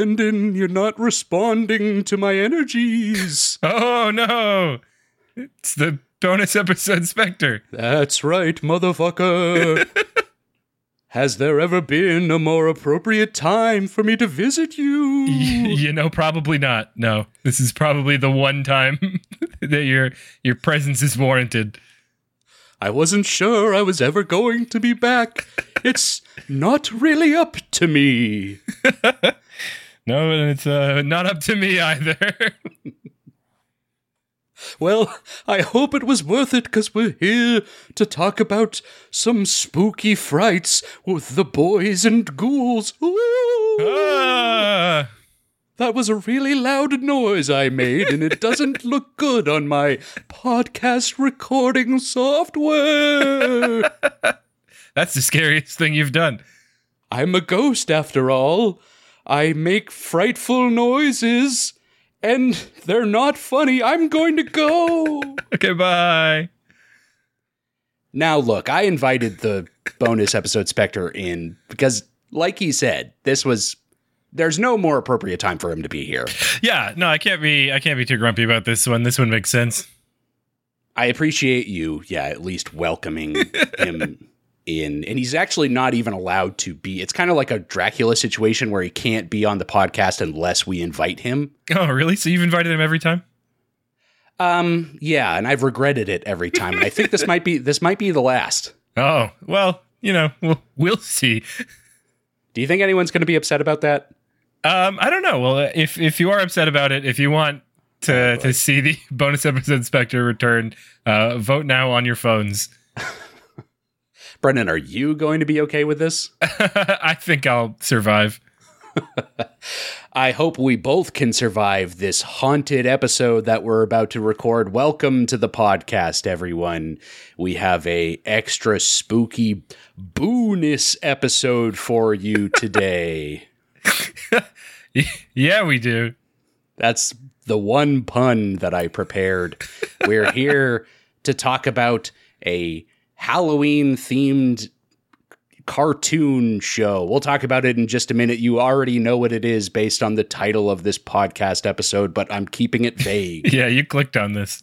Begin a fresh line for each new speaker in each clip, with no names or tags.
Brendan, you're not responding to my energies.
Oh no! It's the bonus episode Spectre.
That's right, motherfucker. Has there ever been a more appropriate time for me to visit you?
you know, probably not. No, this is probably the one time that your your presence is warranted.
I wasn't sure I was ever going to be back. It's not really up to me.
No, and it's uh, not up to me either.
Well, I hope it was worth it because we're here to talk about some spooky frights with the boys and ghouls. Ooh,
Ah!
that was a really loud noise I made, and it doesn't look good on my podcast recording software.
that's the scariest thing you've done.
I'm a ghost after all. I make frightful noises, and they're not funny. I'm going to go.
Okay, bye.
Now, look, I invited the bonus episode Spectre in because, like he said, this was. There's no more appropriate time for him to be here.
Yeah, no, I can't be. I can't be too grumpy about this one. This one makes sense.
I appreciate you, yeah, at least welcoming him in. And he's actually not even allowed to be. It's kind of like a Dracula situation where he can't be on the podcast unless we invite him.
Oh, really? So you've invited him every time?
Um, yeah, and I've regretted it every time. And I think this might be this might be the last.
Oh, well, you know, we'll, we'll see.
Do you think anyone's going to be upset about that?
Um, I don't know. Well, if if you are upset about it, if you want to to see the bonus episode Spectre return, uh, vote now on your phones.
Brendan, are you going to be okay with this?
I think I'll survive.
I hope we both can survive this haunted episode that we're about to record. Welcome to the podcast, everyone. We have a extra spooky bonus episode for you today.
yeah, we do.
That's the one pun that I prepared. We're here to talk about a Halloween themed cartoon show. We'll talk about it in just a minute. You already know what it is based on the title of this podcast episode, but I'm keeping it vague.
Yeah, you clicked on this.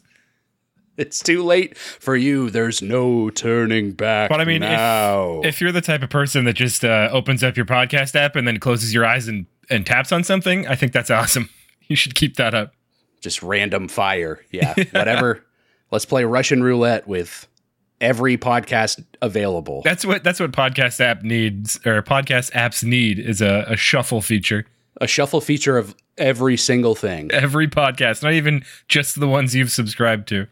it's too late for you. There's no turning back.
But I mean, if- If you're the type of person that just uh, opens up your podcast app and then closes your eyes and, and taps on something, I think that's awesome. You should keep that up.
just random fire. Yeah, whatever. Let's play Russian roulette with every podcast available.
That's what that's what podcast app needs or podcast apps need is a, a shuffle feature.
A shuffle feature of every single thing.
Every podcast, not even just the ones you've subscribed to.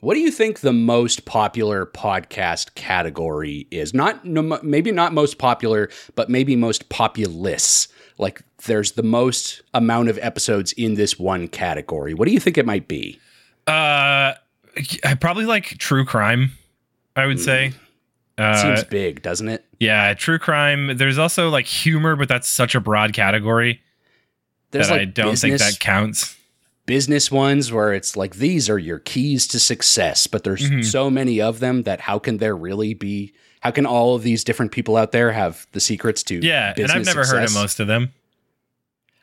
What do you think the most popular podcast category is? Not no, maybe not most popular, but maybe most populous. Like there's the most amount of episodes in this one category. What do you think it might be?
Uh, I probably like true crime. I would say. Uh,
Seems big, doesn't it?
yeah, true crime. There's also like humor, but that's such a broad category
There's
that
like
I don't
business,
think that counts.
business ones where it's like these are your keys to success, but there's
Mm-hmm.
so many of them that how can there really be? How can all of these different people out there have the secrets to?
Yeah, and I've never heard of most of them.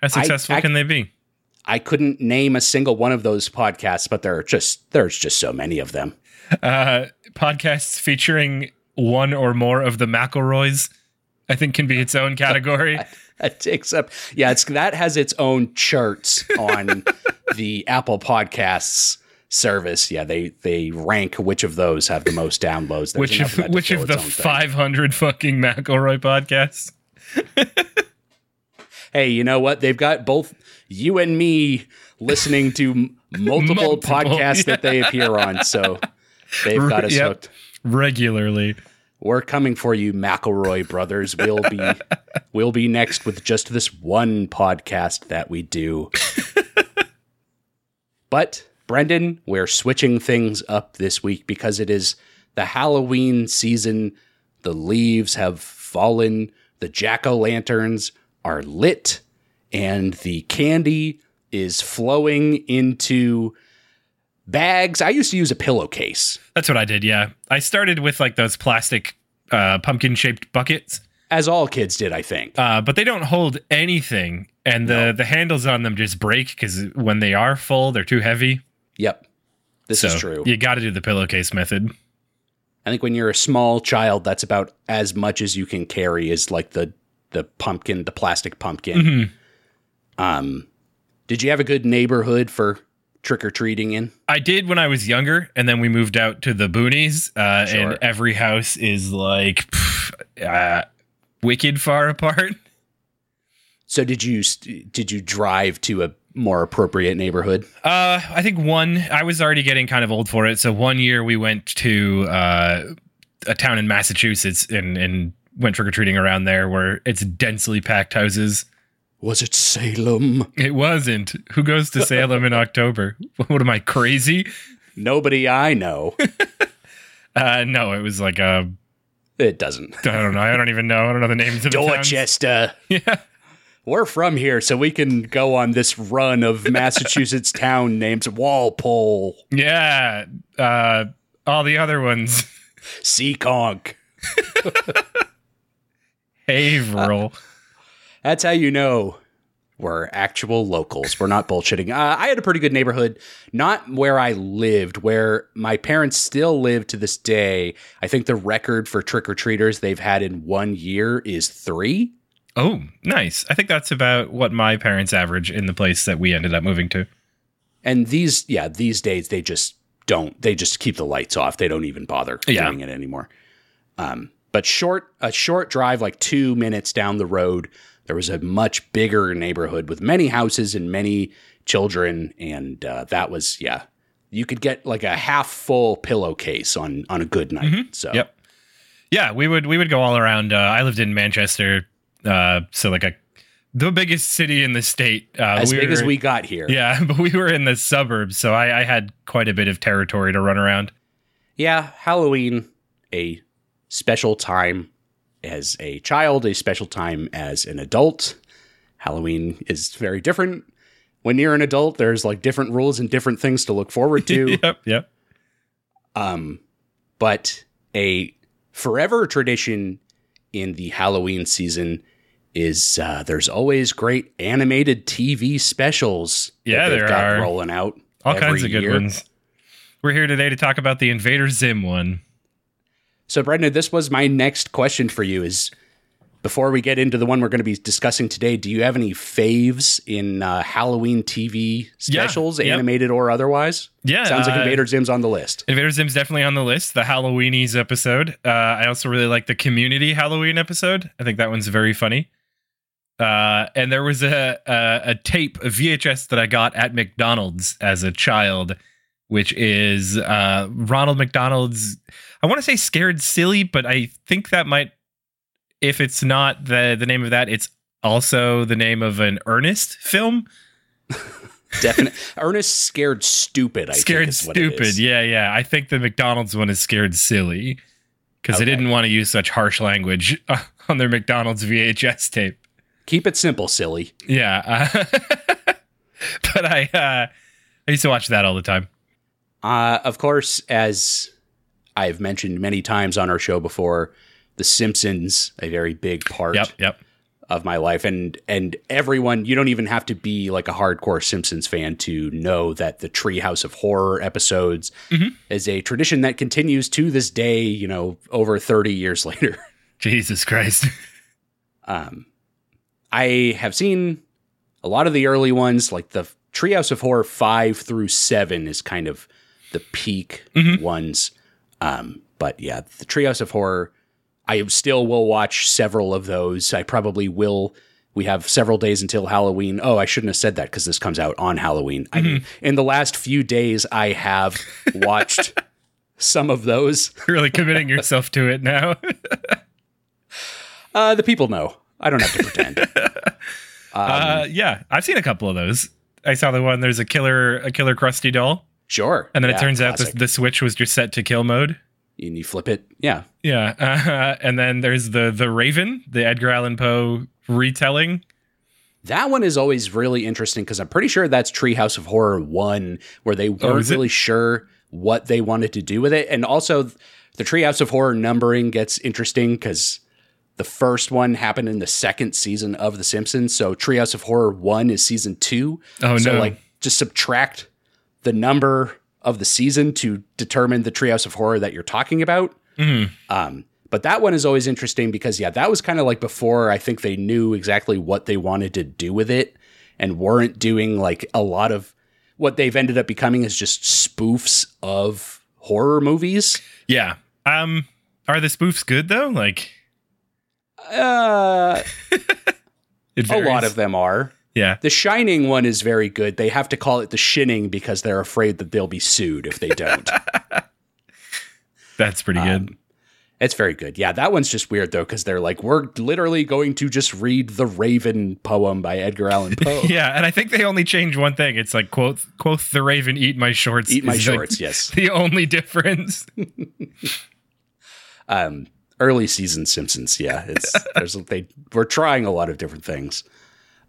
How successful
I-
can they be?
I couldn't name a single one of those podcasts, but there are just there's just so many of them.
Uh, podcasts featuring one or more of the McElroys, I think, can be its own category.
That takes up, yeah, it's that has its own charts on the Apple Podcasts service. Yeah, they they rank which of those have the most downloads. There's
which of which of the 500 fucking McElroy podcasts?
Hey, you know what? They've got both you and me listening to multiple,
Multiple,
podcasts that they appear on, so they've got us
Yep.
hooked.
Regularly.
We're coming for you, McElroy brothers. We'll be we'll be next with just this one podcast that we do. but Brendan, we're switching things up this week because it is the Halloween season. The leaves have fallen, the jack-o'-lanterns are lit, and the candy is flowing into bags. I used to use a pillowcase.
That's what I did, yeah. I started with like those plastic uh, pumpkin shaped buckets.
as all kids did, I think.
uh, but they don't hold anything, and the
No.
the handles on them just break because when they are full, they're too heavy.
Yep, this
so
is true.
You got to do the pillowcase method.
I think when you're a small child, that's about as much as you can carry is like the the pumpkin, the plastic pumpkin.
Mhm.
Um, did you have a good neighborhood for trick or treating in?
I did when I was younger, and then we moved out to the boonies, uh,
Sure.
and every house is like pff, uh, wicked far apart.
So did you did you drive to a more appropriate neighborhood?
Uh, I think one. I was already getting kind of old for it. So one year we went to uh, a town in Massachusetts and and went trick or treating around there, where it's densely packed houses.
Was it Salem?
It wasn't. Who goes to Salem in October? What am I crazy?
Nobody I know.
Uh, no, it was like a.
It doesn't.
I don't know. I don't even know. I don't know the names of the towns.
Dorchester.
Yeah.
We're from here, so we can go on this run of Massachusetts town names Walpole,
Yeah. Uh, all the other ones.
Seekonk.
Haverhill.
That's how you know we're actual locals. We're not bullshitting. Uh, I had a pretty good neighborhood, not where I lived, where my parents still live to this day. I think the record for trick or treaters they've had in one year is three.
oh, nice. I think that's about what my parents average in the place that we ended up moving to.
And these, yeah, these days they just don't. They just keep the lights off. They don't even bother
Yeah.
doing it anymore. Um, but short, a short drive, like two minutes down the road, there was a much bigger neighborhood with many houses and many children, and uh, that was yeah. You could get like a half full pillowcase on on a good night. So
Yep. Yeah, we would we would go all around. Uh, I lived in Manchester, uh, so like a the biggest city in the state. Uh,
as big as we got here.
Yeah, but we were in the suburbs, so I, I had quite a bit of territory to run around.
yeah, Halloween, a special time as a child, a special time as an adult. Halloween is very different. When you're an adult, there's like different rules and different things to look forward to.
yep, yep.
um, but a forever tradition in the Halloween season is uh, there's always great animated TV specials. that
Yeah,
they've
there
got
are.
rolling out.
All
every
kinds of good
year.
ones. We're here today to talk about the Invader Zim one.
So, Brendan, this was my next question for you is before we get into the one we're going to be discussing today, do you have any faves in uh, Halloween TV specials,
yep.
animated or otherwise?
Yeah,
Sounds like
uh,
Invader Zim's on the list.
Invader Zim's definitely on the list. The Halloweenies episode. Uh, I also really like the Community Halloween episode. I think that one's very funny. Uh, and there was a, a a tape, a VHS that I got at McDonald's as a child, which is uh, Ronald McDonald's. I want to say "Scared Silly," but I think that might, if it's not the the name of that, it's also the name of an Ernest film.
Definitely. Ernest Scared Stupid, I
scared
think is what it
stupid yeah yeah i think the mcdonald's one is scared silly because
Okay.
they didn't want to use such harsh language on their mcdonald's vhs tape
Keep it simple, silly.
yeah uh, but i uh i used to watch that all the time
Uh, of course, as I've mentioned many times on our show before, The Simpsons, a very big part
yep yep.
of my life. And and everyone you don't even have to be like a hardcore simpsons fan to know that the treehouse of horror episodes
Mhm.
is a tradition that continues to this day you know over 30 years later.
Jesus christ.
Um i have seen a lot of the early ones like the treehouse of horror 5 through 7 is kind of the peak
Mhm.
ones um but yeah the Treehouse of horror I still will watch several of those. I probably will. We have several days until Halloween. Oh, I shouldn't have said that because this comes out on Halloween. I, in the last few days, I have watched some of those.
really committing yourself to it now
Uh, the people know. I don't have to pretend. Um,
uh yeah i've seen a couple of those i saw the one there's a killer a killer crusty doll
sure.
and then it
Yeah,
turns out the, the switch was just set to kill mode
and you flip it. Yeah.
Yeah, uh, and then there's the the Raven, the Edgar Allan Poe retelling.
That one is always really interesting because I'm pretty sure that's Treehouse of Horror 1, where they weren't
Oh,
really sure what they wanted to do with it. And also, the Treehouse of Horror numbering gets interesting because the first one happened in the second season of The Simpsons. So Treehouse of Horror 1 is season 2.
Oh, no.
so
no.
like just subtract the number of the season to determine the Treehouse of Horror that you're talking about.
Mhm.
Um, but that one is always interesting because yeah, that was kind of like before I think they knew exactly what they wanted to do with it and weren't doing like a lot of what they've ended up becoming is just spoofs of horror movies.
Yeah. Um, are the spoofs good though? Like
Uh, a lot of them are.
Yeah.
The Shining one is very good. They have to call it the Shinning because they're afraid that they'll be sued if they don't.
That's pretty good.
Um, it's very good. Yeah, that one's just weird though because they're like, we're literally going to just read the Raven poem by Edgar Allan Poe.
Yeah, and I think they only change one thing. It's like quoth quoth the raven, eat my shorts.
Eat my
is, like,
shorts. yes.
the only difference.
Um, early season Simpsons. Yeah, it's there's they we're trying a lot of different things.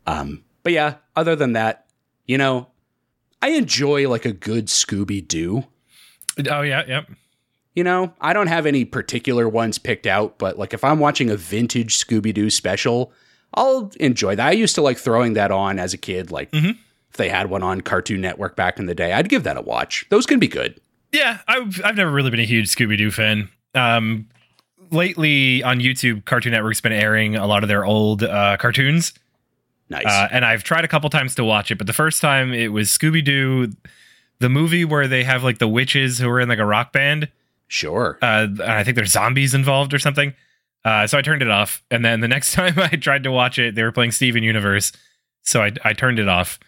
Um, but yeah, other than that, you know, I enjoy like a good Scooby Doo.
oh yeah, yep.
You know, I don't have any particular ones picked out, but like if I'm watching a vintage Scooby Doo special, I'll enjoy that. I used to like throwing that on as a kid. Like
Mhm.
if they had one on Cartoon Network back in the day, I'd give that a watch. Those can be good.
Yeah, I've I've never really been a huge Scooby Doo fan. Um, lately on YouTube, Cartoon Network's been airing a lot of their old uh, cartoons,
Nice.
uh, and I've tried a couple times to watch it. But the first time it was Scooby Doo, the movie where they have like the witches who are in like a rock band.
sure.
Uh, and I think there's zombies involved or something. Uh, so I turned it off, and then the next time I tried to watch it, they were playing Steven Universe, so I I turned it off.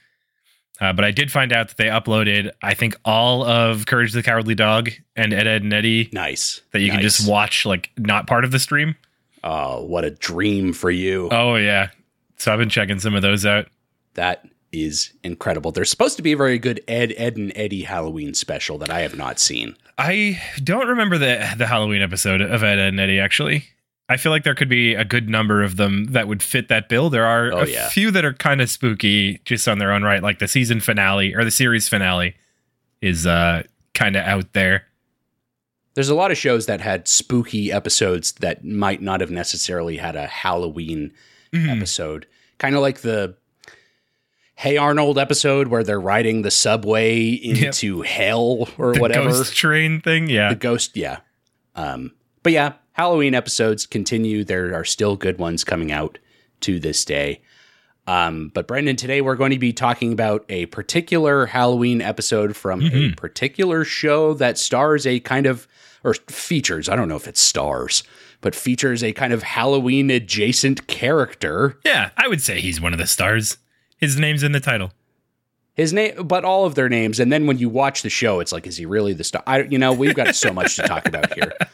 Uh, but I did find out that they uploaded, I think, all of Courage the Cowardly Dog and Ed, Edd n Eddy
nice.
that you can just watch, like not part of the stream.
Oh, what a dream for you.
Oh yeah, so I've been checking some of those out.
That is incredible. There's supposed to be a very good Ed, Edd n Eddy Halloween special that I have not seen.
I don't remember the the Halloween episode of Ed, Edd n Eddy actually. I feel like there could be a good number of them that would fit that bill. There are
Oh,
a
yeah.
few that are kind of spooky just on their own right, like the season finale or the series finale is uh kind of out there.
There's a lot of shows that had spooky episodes that might not have necessarily had a Halloween
Mhm.
episode. Kind of like the Hey Arnold episode where they're riding the subway into hell or
The
whatever.
ghost train thing, yeah.
The ghost, yeah. Um, but yeah, Halloween episodes continue. There are still good ones coming out to this day. Um, but Brendan, today we're going to be talking about a particular Halloween episode from a
Mhm.
particular show that stars a kind of, or features, I don't know if it's stars, but features a kind of Halloween adjacent character.
yeah, I would say he's one of the stars. His name's in the title.
His name, but all of their names. And then when you watch the show, it's like, is he really the star? I, you know, we've got so much to talk about here.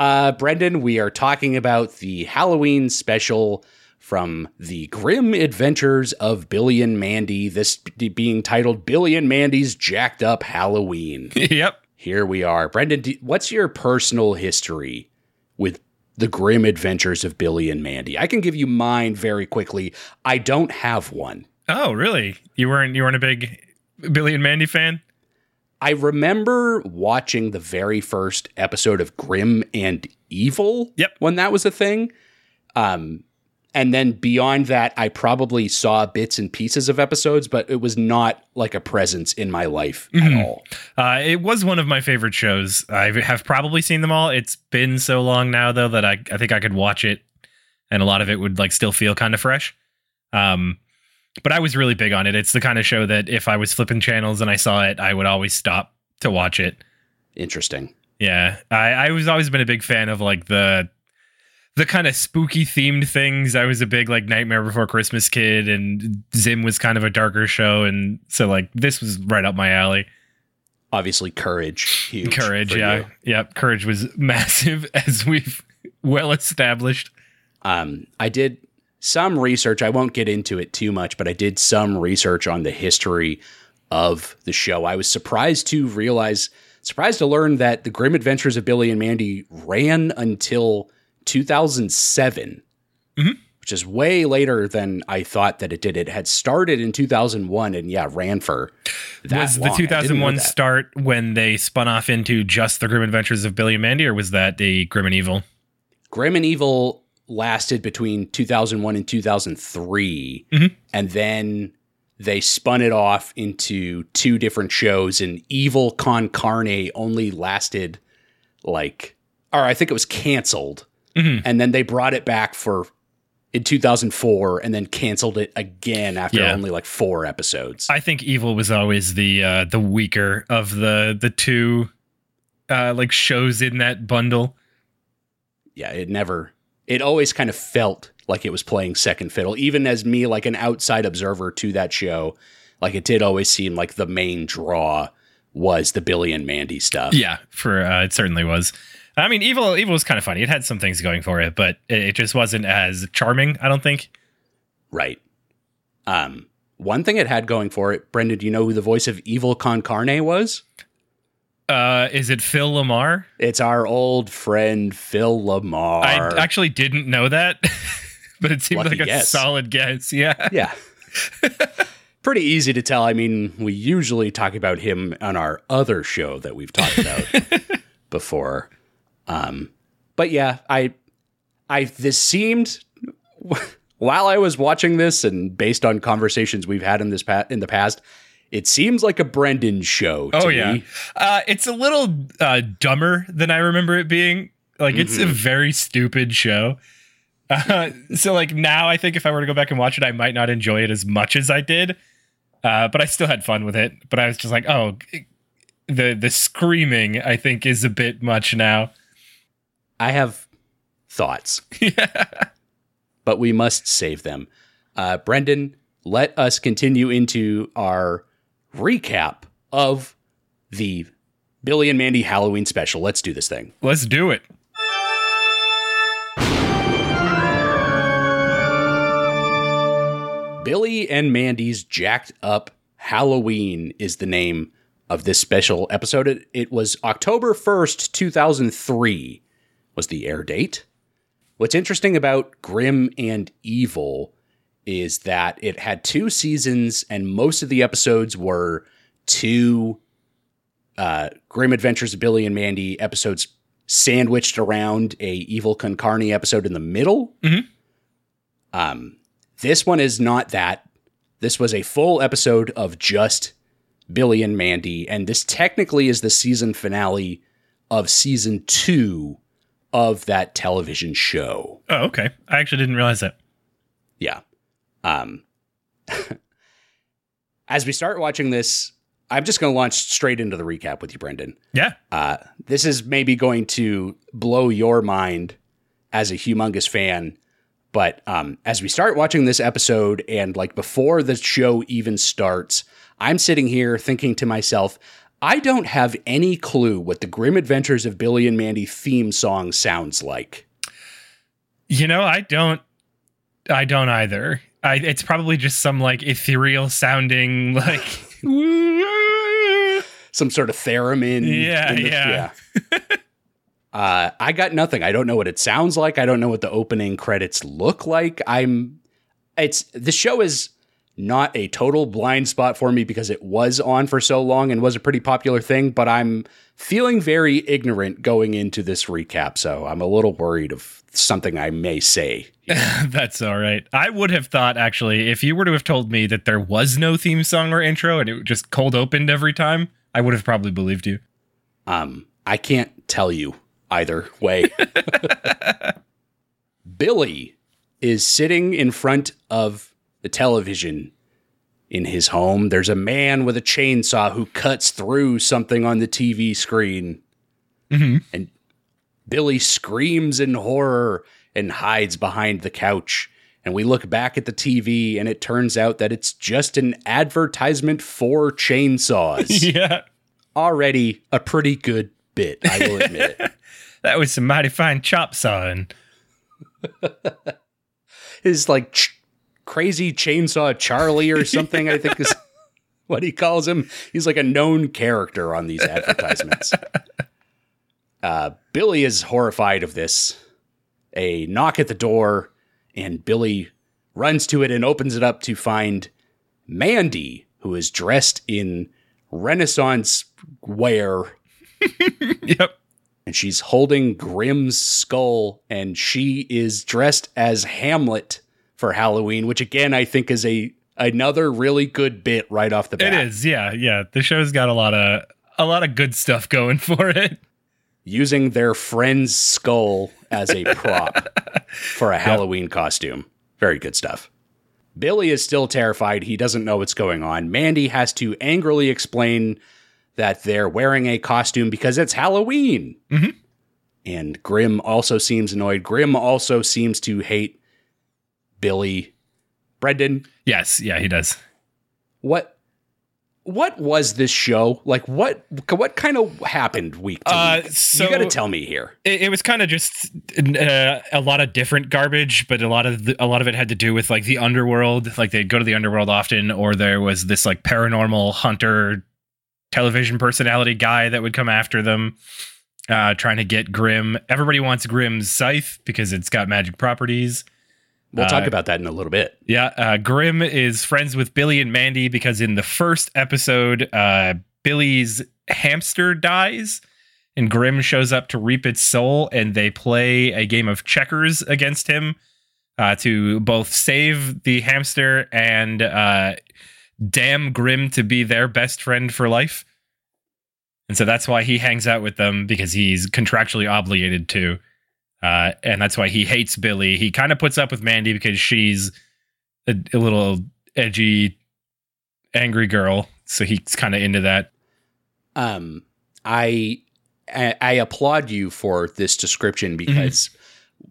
Uh, Brendan, we are talking about the Halloween special from the Grim Adventures of Billy and Mandy. This being titled Billy and Mandy's Jacked Up Halloween.
yep.
Here we are, Brendan. What's your personal history with the Grim Adventures of Billy and Mandy? I can give you mine very quickly. I don't have one.
Oh, really? You weren't you weren't a big Billy and Mandy fan?
I remember watching the very first episode of Grim and Evil.
Yep.
When that was a thing. Um, and then beyond that, I probably saw bits and pieces of episodes, but it was not like a presence in my life
Mhm.
at all.
Uh, it was one of my favorite shows. I have probably seen them all. It's been so long now, though, that I, I think I could watch it, and a lot of it would like still feel kind of fresh. Um, but I was really big on it. It's the kind of show that if I was flipping channels and I saw it, I would always stop to watch it.
Interesting.
Yeah, I, I was always been a big fan of like the the kind of spooky themed things. I was a big like Nightmare Before Christmas kid, and Zim was kind of a darker show, and so like this was right up my alley.
Obviously, courage. Huge
Courage, yeah,
you.
yep. Courage was massive, as we've well established.
Um, I did some research. I won't get into it too much, but I did some research on the history of the show. I was surprised to realize, surprised to learn that the Grim Adventures of Billy and Mandy ran until 2007,
Mhm.
which is way later than I thought that it did. It had started in 2001 and yeah, ran for that
was the
long. I
2001
that.
start when they spun off into just the Grim Adventures of Billy and Mandy, or was that the Grim and Evil?
Grim and Evil lasted between 2001 and 2003
Mhm.
and then they spun it off into two different shows and evil con carne only lasted like or i think it was canceled
Mhm.
and then they brought it back for in 2004 and then canceled it again after
Yeah.
only like four episodes
I think Evil was always the uh, the weaker of the the two uh, like shows in that bundle.
yeah, it never, it always kind of felt like it was playing second fiddle, even as me, like an outside observer to that show. Like it did always seem like the main draw was the Billy and Mandy stuff.
Yeah, for uh, it certainly was. I mean, Evil Evil was kind of funny. It had some things going for it, but it, just wasn't as charming. I don't think.
Right. Um, one thing it had going for it, Brendan, do you know who the voice of Evil Con Carne was?
Uh, is it Phil LaMarr?
It's our old friend Phil LaMarr.
I actually didn't know that, but it seemed
Lucky
like a
guess.
solid guess. Yeah.
yeah. Pretty easy to tell. I mean, we usually talk about him on our other show that we've talked about before. Um, but yeah, I, I this seemed while I was watching this, and based on conversations we've had in this pa- in the past, it seems like a Brendan show. To
Oh yeah.
me.
Uh, it's a little uh, dumber than I remember it being. Like it's a very stupid show. Uh, so like now, I think if I were to go back and watch it, I might not enjoy it as much as I did. Uh, but I still had fun with it. But I was just like, oh, the the screaming I think is a bit much now.
I have thoughts,
yeah.
but we must save them. Uh, Brendan, let us continue into our recap of the Billy and Mandy Halloween special. Let's do this thing.
Let's do it.
Billy and Mandy's Jacked Up Halloween is the name of this special episode. It, it was October 1st, 2003 was the air date. What's interesting about Grim and Evil is that it had two seasons and most of the episodes were two uh, Grim Adventures of Billy and Mandy episodes sandwiched around a Evil Con Carne episode in the middle.
Mhm.
Um, this one is not that. This was a full episode of just Billy and Mandy, and this technically is the season finale of season two of that television show.
Oh, okay. I actually didn't realize that.
Yeah. Um, as we start watching this, I'm just going to launch straight into the recap with you, Brendan.
Yeah.
Uh, this is maybe going to blow your mind as a humongous fan. But um, as we start watching this episode, and like before the show even starts, I'm sitting here thinking to myself, I don't have any clue what the Grim Adventures of Billy and Mandy theme song sounds like.
You know, I don't. I don't either. I, it's probably just some like ethereal sounding like.
Some sort of theremin.
Yeah,
in the-
yeah.
uh, I got nothing. I don't know what it sounds like. I don't know what the opening credits look like. I'm. It's the show is not a total blind spot for me because it was on for so long and was a pretty popular thing. But I'm feeling very ignorant going into this recap, so I'm a little worried of something I may say.
That's all right. I would have thought actually, if you were to have told me that there was no theme song or intro and it just cold opened every time, I would have probably believed you.
Um, I can't tell you either way. Billy is sitting in front of the television in his home. There's a man with a chainsaw who cuts through something on the TV screen.
Mhm.
And Billy screams in horror and hides behind the couch. And we look back at the TV, and it turns out that it's just an advertisement for chainsaws
yeah,
already a pretty good bit, I will admit it.
that was some mighty fine chop sawing.
His like ch- crazy chainsaw Charlie or something, I think is what he calls him. He's like a known character on these advertisements. uh, Billy is horrified of this. A knock at the door, and Billy runs to it and opens it up to find Mandy, who is dressed in Renaissance wear
Yep.
and she's holding Grim's skull, and she is dressed as Hamlet for Halloween, which again I think is a another really good bit right off the bat.
It is, yeah, yeah. The show's got a lot of a lot of good stuff going for it.
Using their friend's skull as a prop for a Halloween costume. Very good stuff. Billy is still terrified. He doesn't know what's going on. Mandy has to angrily explain that they're wearing a costume because it's Halloween.
Mhm.
And Grim also seems annoyed. Grim also seems to hate Billy. Brendan,
Yes, yeah, he does.
what what was this show? Like what what kind of happened week to
Uh,
week?
so-
you got to tell me here.
It, it was kind of just uh, a lot of different garbage, but a lot of the, a lot of it had to do with like the underworld. Like they'd go to the underworld often, or there was this like paranormal hunter television personality guy that would come after them, uh, trying to get Grim. Everybody wants Grim's scythe because it's got magic properties.
We'll talk
Uh,
about that in a little bit.
Yeah, uh, Grim is friends with Billy and Mandy because in the first episode, uh, Billy's hamster dies, and Grim shows up to reap its soul, and they play a game of checkers against him uh, to both save the hamster and uh, damn Grim to be their best friend for life. And so that's why he hangs out with them because he's contractually obligated to. Uh, and that's why he hates Billy. He kind of puts up with Mandy because she's a, a little edgy, angry girl. So he's kind of into that.
um I, I i applaud you for this description because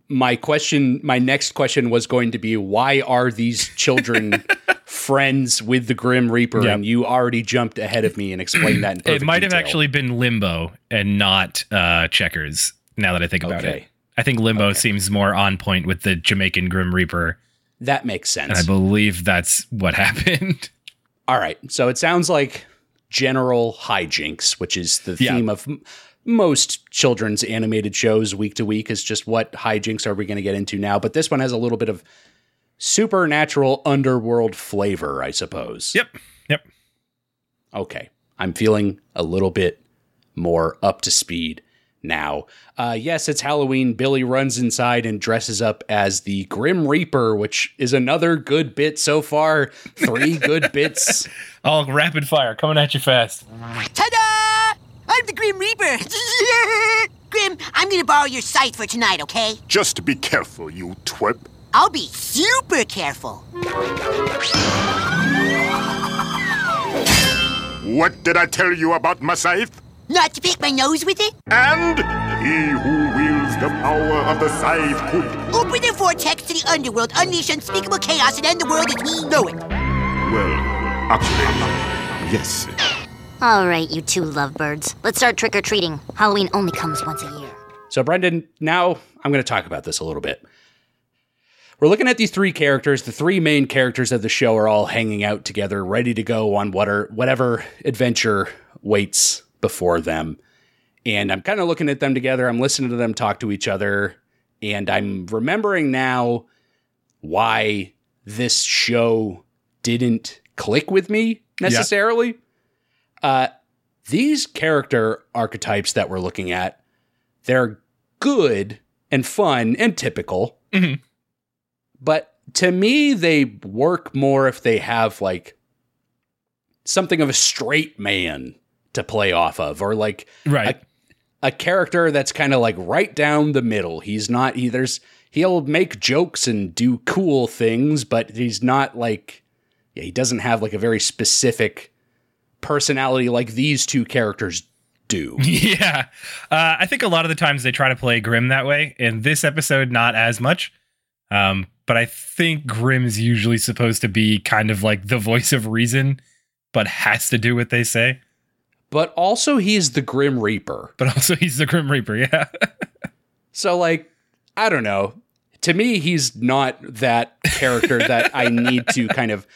my question my next question was going to be why are these children friends with the grim reaper
Yep.
and you already jumped ahead of me and explained that in
It might have actually been Limbo and not uh, Checkers. Now that I think about
Okay.
it, I think Limbo
Okay.
seems more on point with the Jamaican Grim Reaper,
that makes
and I believe that's what happened.
all right so it sounds like general hijinks which is the
Yeah.
theme of m- most children's animated shows week to week is just what hijinks are we going to get into now but this one has a little bit of supernatural underworld flavor i suppose
yep, yep.
Okay. I'm feeling a little bit more up to speed now. Uh, yes, it's Halloween. Billy runs inside and dresses up as the Grim Reaper, which is another good bit so far. Three good bits.
All rapid fire coming at you fast.
Ta-da! I'm the Grim Reaper. Grim, I'm gonna borrow your scythe for tonight, okay?
Just be careful, you twerp.
I'll be super careful.
What did I tell you about my scythe?
Not to pick my nose with it?
And he who wields the power of the scythe could.
Open the vortex to the underworld, unleash unspeakable chaos, and end the world as we know it.
Well, actually, yes.
All right, you two lovebirds. Let's start trick or treating. Halloween only comes once a year.
So, Brendan, now I'm going to talk about this a little bit. We're looking at these three characters. The three main characters of the show are all hanging out together, ready to go on what are, whatever adventure waits before them. And I'm kind of looking at them together. I'm listening to them talk to each other. And I'm remembering now why this show didn't click with me necessarily. Uh, these character archetypes that we're looking at, they're good and fun and typical.
Mhm.
But to me, they work more if they have like something of a straight man to play off of, or like
Right.
a character that's kind of like right down the middle. He's not he there's he'll make jokes and do cool things, but he's not like yeah, he doesn't have like a very specific personality like these two characters do.
Yeah. Uh, I think a lot of the times they try to play Grim that way. In this episode, not as much. Um, but I think Grim is usually supposed to be kind of like the voice of reason, but has to do what they say.
But also he's the Grim Reaper.
But also he's the Grim Reaper, yeah.
So like I don't know. To me he's not that character that I need to kind of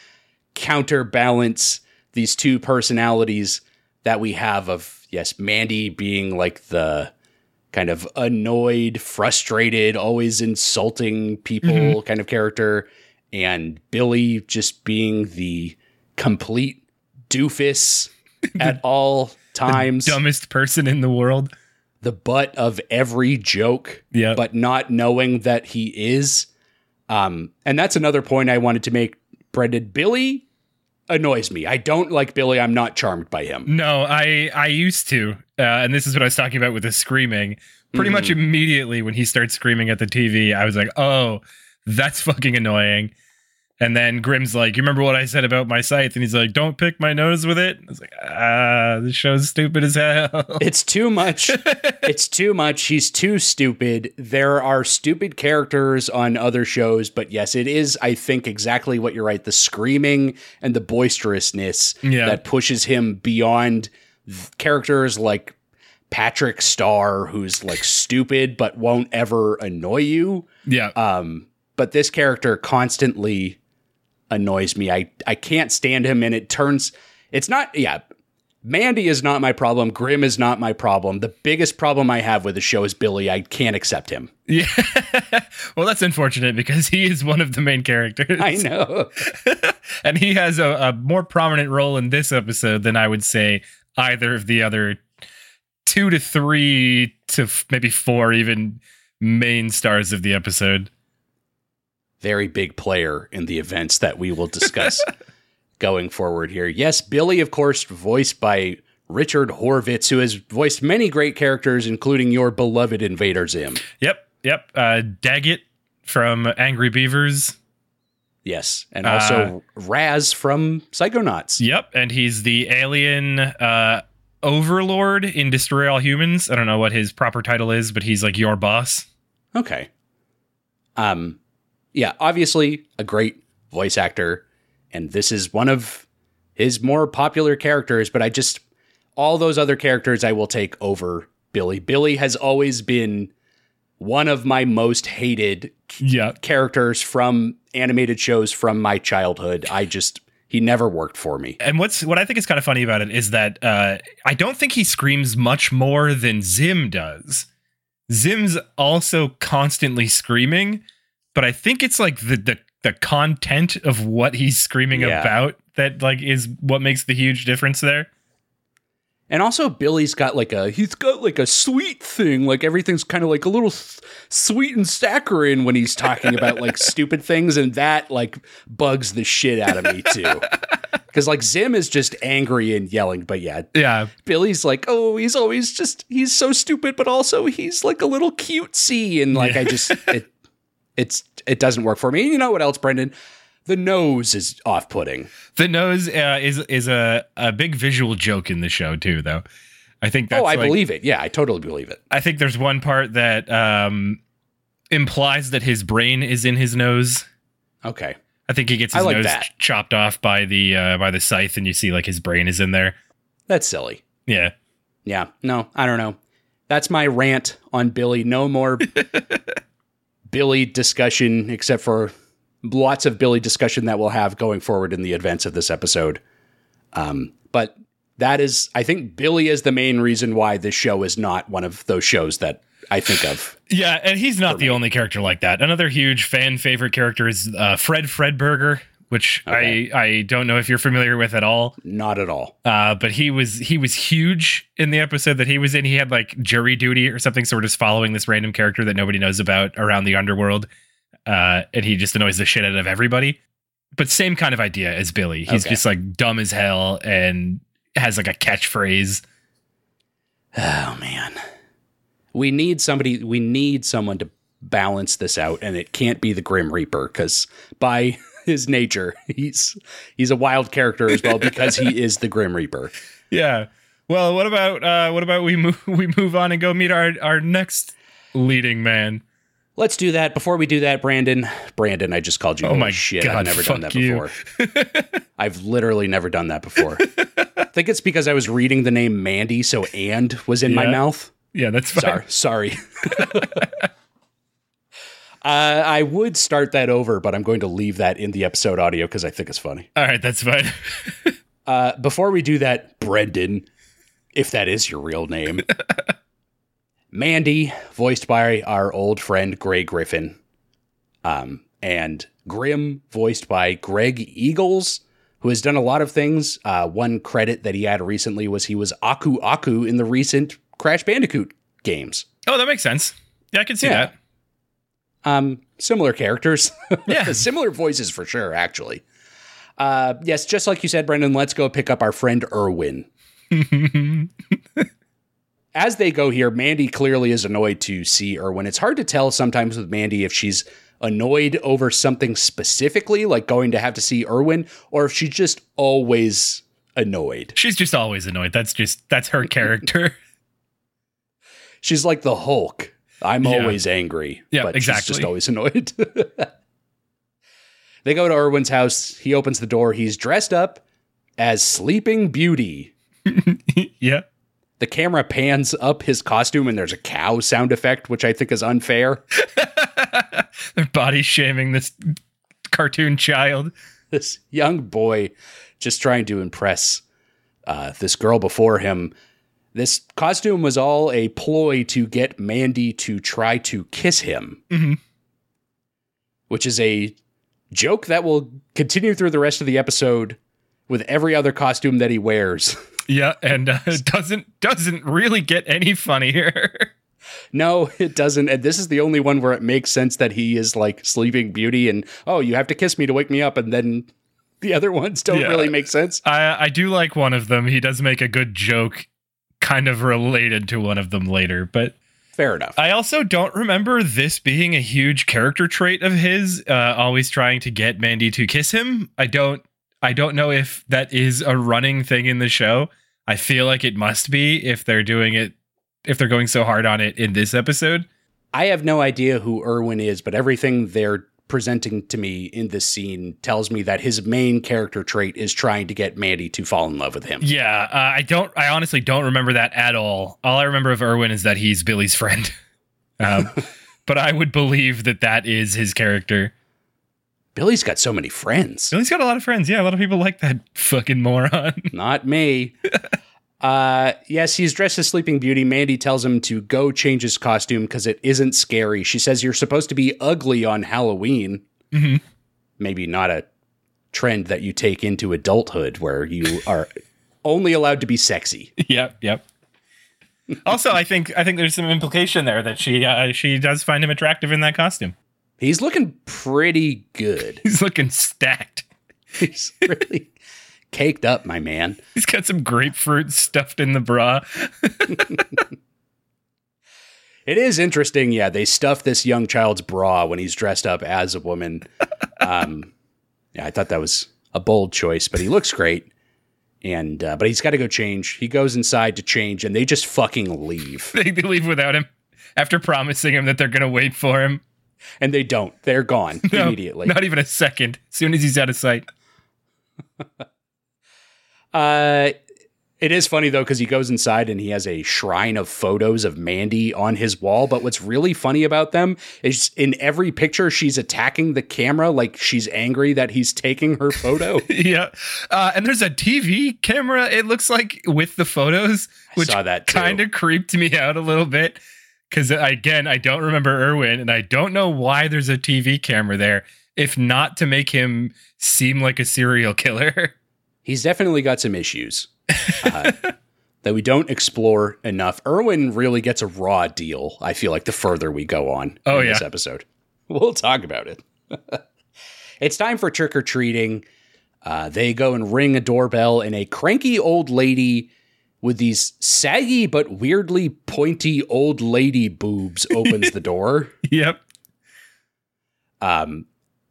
counterbalance these two personalities that we have of yes, Mandy being like the kind of annoyed, frustrated, always insulting people mm-hmm. kind of character and Billy just being the complete doofus at all times.
Dumbest person in the world.
the butt of every joke,
Yeah.
but not knowing that he is. Um, and that's another point I wanted to make, Brendan. Billy annoys me. I don't like Billy. I'm not charmed by him.
No, I I used to, uh, and this is what I was talking about with the screaming. Pretty much immediately when he starts screaming at the TV, I was like, "Oh, that's fucking annoying." And then Grim's like, "You remember what I said about my scythe?" And he's like, "Don't pick my nose with it." I was like, "Ah, this show's stupid as hell."
It's too much. it's too much. He's too stupid. There are stupid characters on other shows, but yes, it is, I think, exactly what you're right. The screaming and the boisterousness
Yeah.
that pushes him beyond characters like Patrick Star, who's like stupid but won't ever annoy you.
yeah,
Um, but this character constantly annoys me. I, I can't stand him, and it turns. It's not. Yeah, Mandy is not my problem. Grim is not my problem. The biggest problem I have with the show is Billy. I can't accept him.
yeah. well, that's unfortunate because he is one of the main characters.
I know.
and he has a, a more prominent role in this episode than I would say either of the other two to three to f- maybe four even main stars of the episode.
Very big player in the events that we will discuss going forward here. Yes, Billy, of course, voiced by Richard Horvitz, who has voiced many great characters, including your beloved Invader Zim.
Yep, yep. Uh, Daggett from Angry Beavers.
Yes, and also Raz from Psychonauts.
Yep, and he's the alien uh, overlord in Destroy All Humans. I don't know what his proper title is, but he's like your boss.
Okay. Um yeah, obviously a great voice actor and this is one of his more popular characters, but I just all those other characters I will take over Billy. Billy has always been one of my most hated
Yeah,
characters from animated shows from my childhood. I just he never worked for me.
and what's what I think is kind of funny about it is that uh, I don't think he screams much more than Zim does. Zim's also constantly screaming, but I think it's like the the the content of what he's screaming
Yeah.
about that like is what makes the huge difference there.
And also, Billy's got like a he's got like a sweet thing, like everything's kind of like a little s- sweet and saccharine when he's talking about like stupid things, and that like bugs the shit out of me too. Because like Zim is just angry and yelling, but yeah,
Yeah,
Billy's like, oh, he's always just he's so stupid, but also he's like a little cutesy, and like I just it it's it doesn't work for me. You know what else, Brendan? The nose is off putting.
the nose uh, is is a a big visual joke in the show too, though. I think that's
oh, I
like-
believe it. Yeah, I totally believe it.
I think there's one part that um, implies that his brain is in his nose.
Okay.
I think he gets his
like
nose
that.
chopped off by the uh, by the scythe, and you see like his brain is in there.
That's silly.
Yeah,
Yeah, no, I don't know. That's my rant on Billy. No more Billy discussion, except for lots of Billy discussion that we'll have going forward in the events of this episode. Um, but that is, I think, Billy is the main reason why this show is not one of those shows that I think of.
yeah, and he's not the only character like that. Another huge fan favorite character is uh, Fred Fredburger, which
Okay.
I I don't know if you're familiar with at all.
Not at all.
Uh, but he was he was huge in the episode that he was in. He had like jury duty or something, so we're just following this random character that nobody knows about around the underworld, uh, and he just annoys the shit out of everybody. But same kind of idea as Billy. He's
Okay.
just like dumb as hell and has like a catchphrase.
Oh man. We need somebody we need someone to balance this out and it can't be the Grim Reaper cuz by his nature he's he's a wild character as well because he is the Grim Reaper.
Yeah. Well, what about uh, what about we move we move on and go meet our our next leading man?
Let's do that. Before we do that, Brandon, Brandon, I just called you.
Oh my
shit!
God,
I've never done that
you.
before. I've literally never done that before. I think it's because I was reading the name Mandy, so "and" was in my mouth.
Yeah, that's fine.
Sorry, sorry. uh, I would start that over, but I'm going to leave that in the episode audio because I think it's funny.
All right, that's fine.
Uh, before we do that, Brendan, if that is your real name, Mandy, voiced by our old friend Grey Griffin, um, and Grim, voiced by Greg Eagles, who has done a lot of things. Uh, one credit that he had recently was he was Aku Aku in the recent Crash Bandicoot games.
Oh, that makes sense. Yeah, I can see
Yeah.
that.
Um, similar characters,
Yeah.
similar voices for sure. Actually, uh, yes, just like you said, Brendan. Let's go pick up our friend Irwin. As they go here, Mandy clearly is annoyed to see Irwin. It's hard to tell sometimes with Mandy if she's annoyed over something specifically, like going to have to see Irwin, or if she's just always annoyed.
She's just always annoyed. That's just that's her character.
She's like the Hulk. I'm
Yeah.
always angry.
Yeah,
but She's
exactly.
just always annoyed. they go to Irwin's house. He opens the door. He's dressed up as Sleeping Beauty.
yeah.
The camera pans up his costume and there's a cow sound effect, which I think is unfair.
They're body shaming this cartoon child.
this young boy just trying to impress uh, this girl before him. This costume was all a ploy to get Mandy to try to kiss him,
Mhm.
which is a joke that will continue through the rest of the episode with every other costume that he wears.
Yeah, and uh, doesn't doesn't really get any funnier.
no, it doesn't. And this is the only one where it makes sense that he is like Sleeping Beauty and, oh, you have to kiss me to wake me up. And then the other ones don't
Yeah.
really make sense.
I I do like one of them. He does make a good joke, kind of related to one of them later, but
Fair enough.
I also don't remember this being a huge character trait of his, uh, always trying to get Mandy to kiss him. I don't I don't know if that is a running thing in the show. I feel like it must be if they're doing it if they're going so hard on it in this episode.
I have no idea who Irwin is, but everything they're presenting to me in this scene tells me that his main character trait is trying to get Mandy to fall in love with him.
Yeah, uh, I don't I honestly don't remember that at all. All I remember of Irwin is that he's Billy's friend. Um, but I would believe that that is his character.
Billy's got so many friends.
Billy's got a lot of friends. Yeah, a lot of people like that fucking moron.
Not me. uh yes, he's dressed as Sleeping Beauty. Mandy tells him to go change his costume because it isn't scary. She says you're supposed to be ugly on Halloween.
Mhm.
Maybe not a trend that you take into adulthood where you are only allowed to be sexy.
yep, yep. Also, I think I think there's some implication there that she uh, she does find him attractive in that costume.
He's looking pretty good.
He's looking stacked.
He's really caked up, my man.
He's got some grapefruit stuffed in the bra.
It is interesting. Yeah, they stuff this young child's bra when he's dressed up as a woman. Um, yeah, I thought that was a bold choice, but he looks great. And uh, but he's got to go change. He goes inside to change, and they just fucking leave.
they leave without him after promising him that they're going to wait for him.
And they don't. They're gone
No,
immediately.
Not even a second. As soon as he's out of sight.
Uh, it is funny though because he goes inside and he has a shrine of photos of Mandy on his wall. But what's really funny about them is in every picture she's attacking the camera like she's angry that he's taking her photo.
yeah. Uh, and there's a TV camera, it looks like, with the photos, which
saw that,
kind of creeped me out a little bit. Because again, I don't remember Irwin, and I don't know why there's a TV camera there, if not to make him seem like a serial killer.
he's definitely got some issues uh, that we don't explore enough. Irwin really gets a raw deal. I feel like the further we go on
Oh,
in this episode, we'll talk about it. it's time for trick or treating. Uh, they go and ring a doorbell, and a cranky old lady with these saggy but weirdly pointy old lady boobs opens the door.
yep.
Um,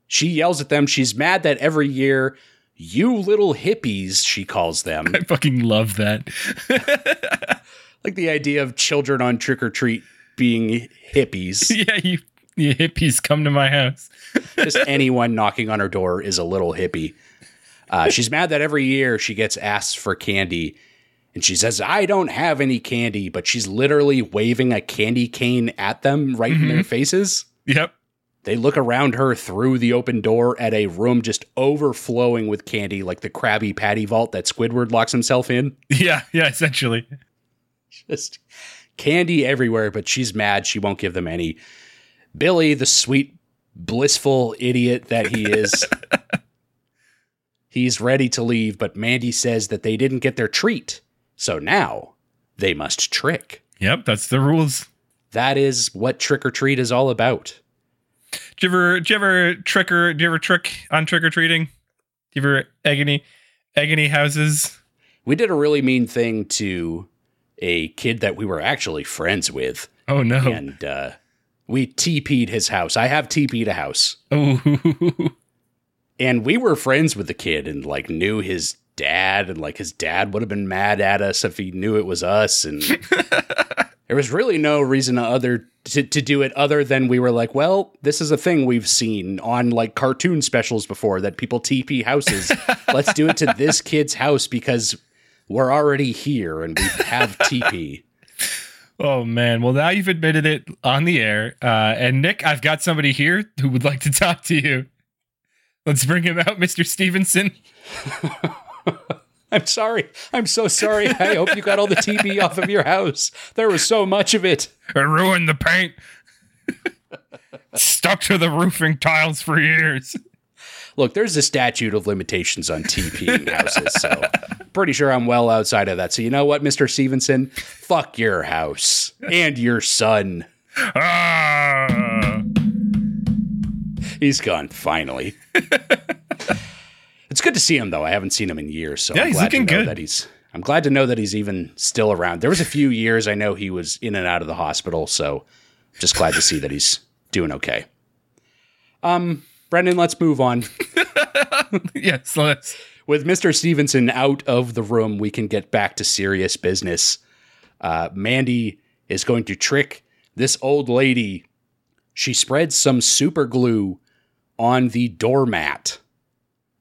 she yells at them. She's mad that every year, you little hippies, she calls them.
I fucking love that.
like the idea of children on trick or treat being hippies.
yeah, you, you hippies come to my house.
Just anyone knocking on her door is a little hippie. Uh, she's mad that every year she gets asked for candy. And she says, I don't have any candy, but she's literally waving a candy cane at them right in their faces.
Yep.
They look around her through the open door at a room just overflowing with candy, like the Krabby Patty vault that Squidward locks himself in.
Yeah, yeah, essentially.
just candy everywhere, but she's mad. She won't give them any. Billy, the sweet, blissful idiot that he is, he's ready to leave, but Mandy says that they didn't get their treat. So now they must trick.
Yep, that's the rules.
That is what trick or treat is all about.
Do you ever, do you ever trick or do you ever trick on trick or treating? Do you ever agony agony houses?
We did a really mean thing to a kid that we were actually friends with,
Oh no!
and uh, we TP'd his house. I have TP'd a house,
Oh,
and we were friends with the kid and like knew his dad, and like his dad would have been mad at us if he knew it was us, and there was really no reason other to, to do it other than we were like, well, this is a thing we've seen on like cartoon specials before that people TP houses. Let's do it to this kid's house because we're already here and we have TP.
oh man! Well, now you've admitted it on the air. Uh, and Nick, I've got somebody here who would like to talk to you. Let's bring him out, Mister Stevenson.
I'm sorry. I'm so sorry. I hope you got all the TP off of your house. There was so much of it.
I ruined the paint. Stuck to the roofing tiles for years.
Look, there's a statute of limitations on TPing houses, so pretty sure I'm well outside of that. So you know what, Mr. Stevenson? Fuck your house and your son.
Ah.
He's gone finally. It's good to see him though. I haven't seen him in years, so
Yeah,
I'm
he's
glad
looking
to know
good.
that he's I'm glad to know that he's even still around. There was a few years I know he was in and out of the hospital, so just glad to see that he's doing okay. Um, Brendan, let's move on.
yes, let's.
With Mr. Stevenson out of the room, we can get back to serious business. Uh, Mandy is going to trick this old lady. She spreads some super glue on the doormat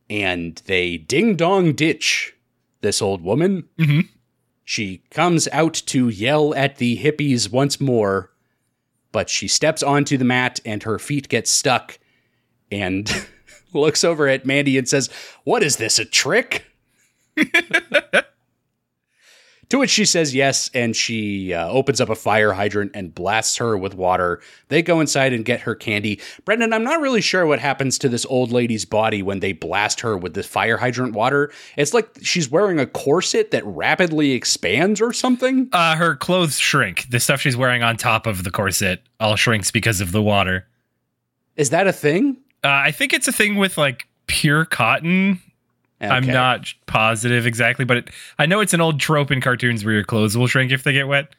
and they ding dong ditch this old woman.
Mhm.
She comes out to yell at the hippies once more, but she steps onto the mat and her feet get stuck and looks over at Mandy and says, What is this, a trick? to which she says yes, and she uh, opens up a fire hydrant and blasts her with water. They go inside and get her candy. Brendan, I'm not really sure what happens to this old lady's body when they blast her with the fire hydrant water. It's like she's wearing a corset that rapidly expands or something.
Uh, her clothes shrink. The stuff she's wearing on top of the corset all shrinks because of the water.
Is that a thing?
Uh, I think it's a thing with like pure cotton. I'm not positive exactly, but it, I know it's an old trope in cartoons where your clothes will shrink if they get wet.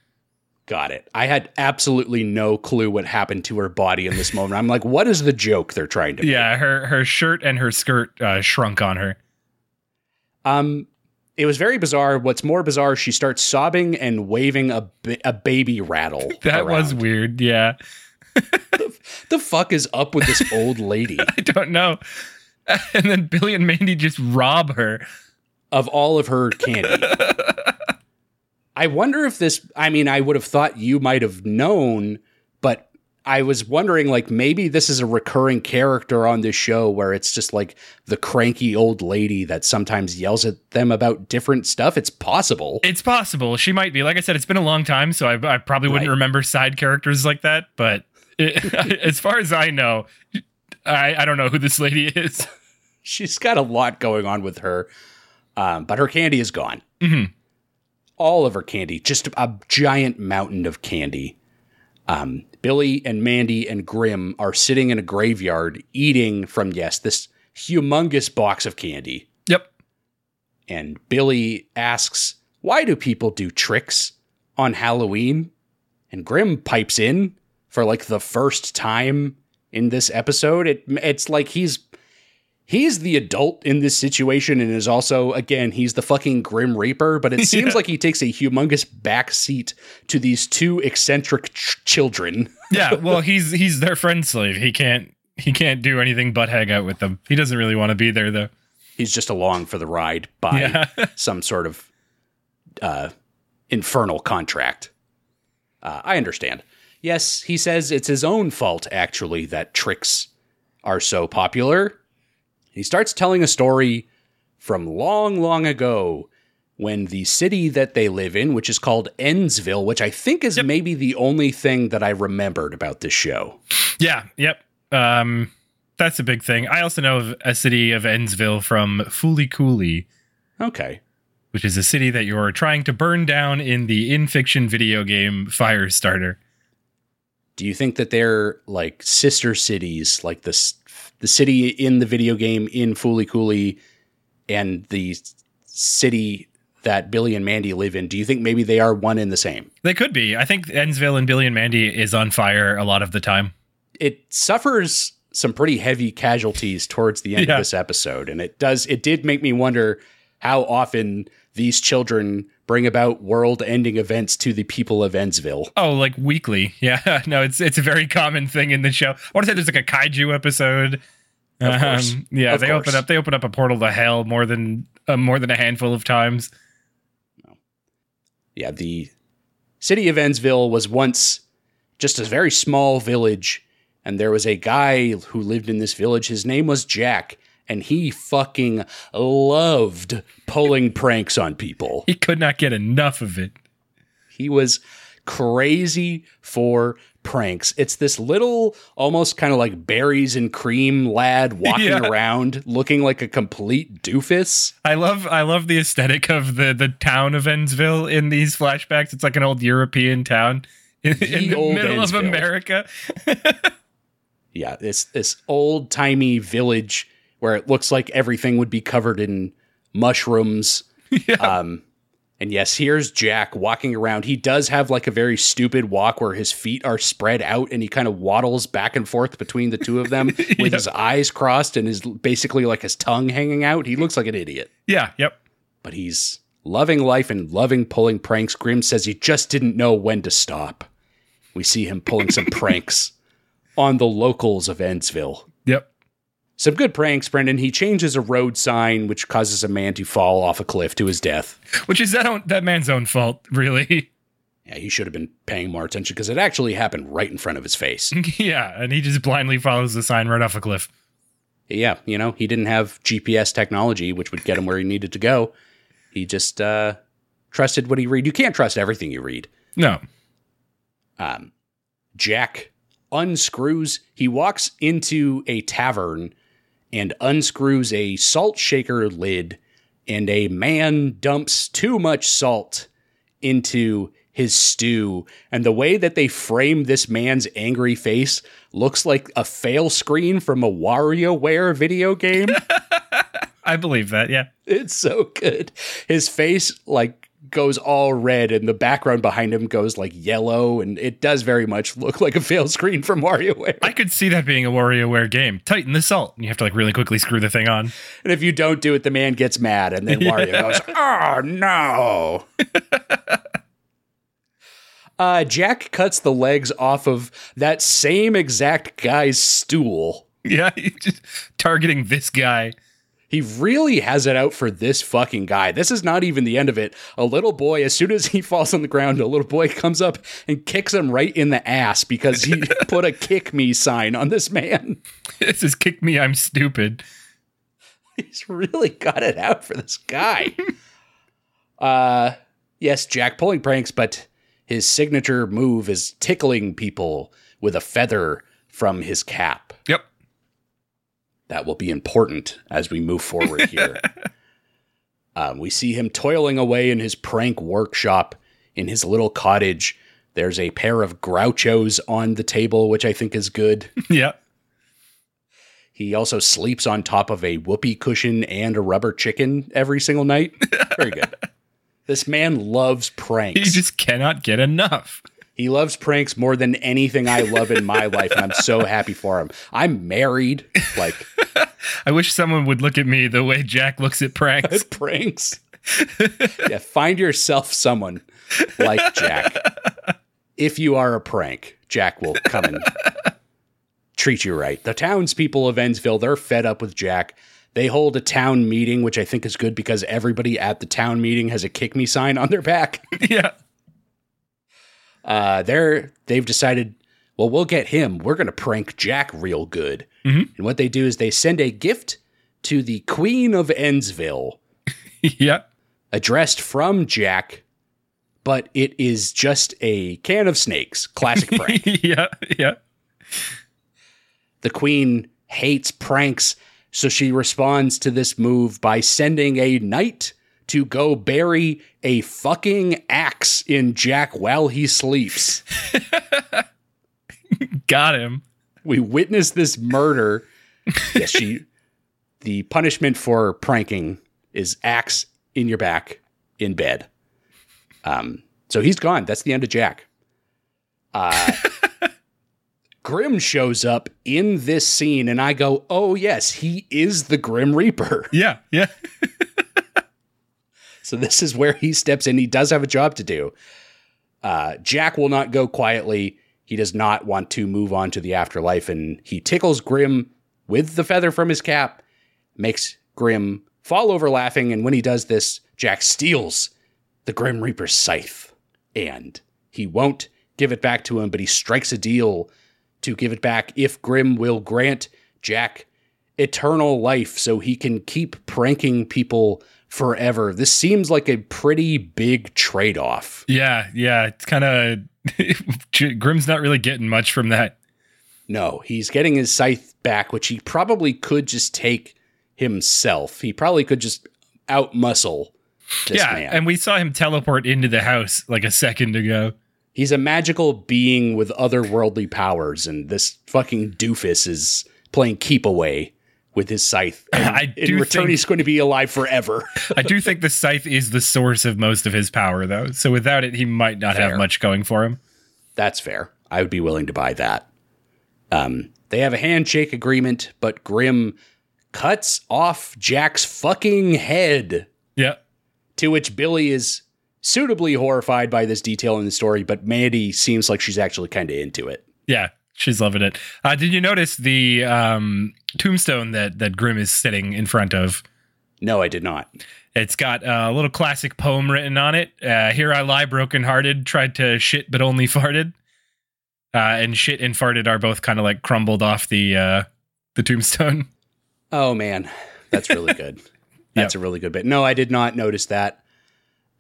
Got it. I had absolutely no clue what happened to her body in this moment. I'm like, what is the joke they're trying to make?
Yeah, her her shirt and her skirt uh, shrunk on her.
Um, it was very bizarre. What's more bizarre, she starts sobbing and waving a, ba- a baby rattle.
That was weird. Yeah,
The fuck is up with this old lady?
I don't know. And then Billy and Mandy just rob her.
of all of her candy. I wonder if this, I mean, I would have thought you might have known, but I was wondering, like, maybe this is a recurring character on this show where it's just like the cranky old lady that sometimes yells at them about different stuff. It's possible.
It's possible she might be. Like I said, it's been a long time, so I, I probably wouldn't
Right.
remember side characters like that. But it, as far as I know, I, I don't know who this lady is.
She's got a lot going on with her, um, but her candy is gone.
Mhm.
All of her candy, just a giant mountain of candy. Um, Billy and Mandy and Grim are sitting in a graveyard eating from, yes, this humongous box of candy.
Yep.
And Billy asks, Why do people do tricks on Halloween? And Grim pipes in for like the first time in this episode. It, it's like he's he's the adult in this situation and is also again he's the fucking grim reaper but it seems
Yeah.
like he takes a humongous back seat to these two eccentric ch- children
Yeah. Well, he's he's their friend slave. He can't he can't do anything but hang out with them. He doesn't really want to be there though.
he's just along for the ride by
Yeah.
some sort of uh, infernal contract uh, i understand yes he says it's his own fault actually that tricks are so popular he starts telling a story from long long ago when the city that they live in which is called endsville which i think is maybe the only thing that i remembered about this show
Yeah. Yep. Um, that's a big thing. I also know of a city of Ennsville from Fooly Cooley,
okay
which is a city that you're trying to burn down in the in fiction video game Firestarter.
Do you think that they're like sister cities, like the the city in the video game in Fooly Cooley and the city that Billy and Mandy live in? Do you think maybe they are one and the same?
They could be. I think Endsville and Billy and Mandy is on fire a lot of the time.
It suffers some pretty heavy casualties towards the end
Yeah.
of this episode, and it does. It did make me wonder how often these children bring about world-ending events to the people of Endsville.
Oh, like weekly. Yeah. No, it's it's a very common thing in the show. I want to say there's like a kaiju episode.
Of course.
Um, yeah,
Of
they
course.
open up they open up a portal to hell more than uh, more than a handful of times.
yeah, the city of Endsville was once just a very small village, and there was a guy who lived in this village. His name was Jack, and he fucking loved pulling pranks on people.
He could not get enough of it.
He was crazy for pranks. It's this little, almost kind of like berries and cream lad walking
Yeah.
around looking like a complete doofus.
I love I love the aesthetic of the the town of Endsville in these flashbacks. It's like an old European town in, in the middle
Endsville.
of America.
yeah, this this old timey village where it looks like everything would be covered in mushrooms.
Yeah.
Um, and yes, here's Jack walking around. He does have like a very stupid walk where his feet are spread out and he kind of waddles back and forth between the two of them with his eyes crossed and is basically like his tongue hanging out. He looks like an idiot,
Yeah, yep.
but he's loving life and loving pulling pranks. Grim says he just didn't know when to stop. We see him pulling some pranks on the locals of Endsville.
Yep.
Some good pranks, Brendan. He changes a road sign, which causes a man to fall off a cliff to his death.
Which is that own, that man's own fault, really.
Yeah, he should have been paying more attention because it actually happened right in front of his face.
yeah, and he just blindly follows the sign right off a cliff.
yeah, you know, he didn't have GPS technology, which would get him where he needed to go. He just uh, trusted what he read. You can't trust everything you read.
No.
Um, Jack unscrews. He walks into a tavern and unscrews a salt shaker lid, and a man dumps too much salt into his stew. And the way that they frame this man's angry face looks like a fail screen from a WarioWare video game.
I believe that, yeah.
It's so good. His face like goes all red and the background behind him goes like yellow and it does very much look like a fail screen from WarioWare.
I could see that being a WarioWare game. Tighten the salt. And you have to like really quickly screw the thing on.
And if you don't do it, the man gets mad and then Wario goes, "Oh no." Uh, Jack cuts the legs off of that same exact guy's stool.
Yeah, just targeting this guy.
He really has it out for this fucking guy. This is not even the end of it. A little boy, as soon as he falls on the ground, a little boy comes up and kicks him right in the ass because he put a kick me sign on this man.
This is kick me, I'm stupid.
He's really got it out for this guy. uh yes, Jack pulling pranks, but his signature move is tickling people with a feather from his cap. That will be important as we move forward here. um, we see him toiling away in his prank workshop in his little cottage. There's a pair of grouchos on the table, which I think is good.
Yep.
He also sleeps on top of a whoopee cushion and a rubber chicken every single night. Very good. this man loves pranks.
He just cannot get enough.
He loves pranks more than anything I love in my life, and I'm so happy for him. I'm married. Like,
I wish someone would look at me the way Jack looks at pranks.
pranks. yeah, find yourself someone like Jack. If you are a prank, Jack will come and treat you right. The townspeople of Endsville, they're fed up with Jack. They hold a town meeting, which I think is good because everybody at the town meeting has a kick me sign on their back.
yeah.
Uh, they're they've decided, well, we'll get him. We're gonna prank Jack real good.
Mhm.
And what they do is they send a gift to the Queen of Endsville.
yeah.
addressed from Jack, but it is just a can of snakes. Classic prank.
yeah. Yeah.
the queen hates pranks, so she responds to this move by sending a knight to go bury a fucking axe in Jack while he sleeps.
Got him.
We witness this murder. yes, she. The punishment for pranking is axe in your back in bed. Um, so he's gone. That's the end of Jack. Uh, Grim shows up in this scene, and I go, "Oh yes, he is the Grim Reaper."
Yeah, yeah.
So this is where he steps in. He does have a job to do. Uh, Jack will not go quietly. He does not want to move on to the afterlife, and he tickles Grim with the feather from his cap, makes Grim fall over laughing. And when he does this, Jack steals the Grim Reaper's scythe, and he won't give it back to him, but he strikes a deal to give it back if Grim will grant Jack eternal life so he can keep pranking people forever. This seems like a pretty big trade off.
Yeah, yeah. It's kind of Grim's not really getting much from that.
No, he's getting his scythe back, which he probably could just take himself. He probably could just outmuscle this
yeah,
man.
and we saw him teleport into the house like a second ago.
He's a magical being with otherworldly powers, and this fucking doofus is playing keep away with his scythe. And
I
in
do
return,
think-
he's going to be alive forever.
I do think the scythe is the source of most of his power, though. So without it, he might not
Fair.
have much going for him.
That's fair. I would be willing to buy that. Um, they have a handshake agreement, but Grim cuts off Jack's fucking head.
Yeah.
To which Billy is suitably horrified by this detail in the story, but Mandy seems like she's actually kind of into it.
Yeah, she's loving it. Uh, did you notice the um, tombstone that that Grim is sitting in front of?
No, I did not.
It's got a little classic poem written on it. Uh, Here I lie, brokenhearted, tried to shit but only farted. Uh, and shit and farted are both kind of like crumbled off the uh, the tombstone.
Oh man, that's really good. That's a really good bit. No, I did not notice that.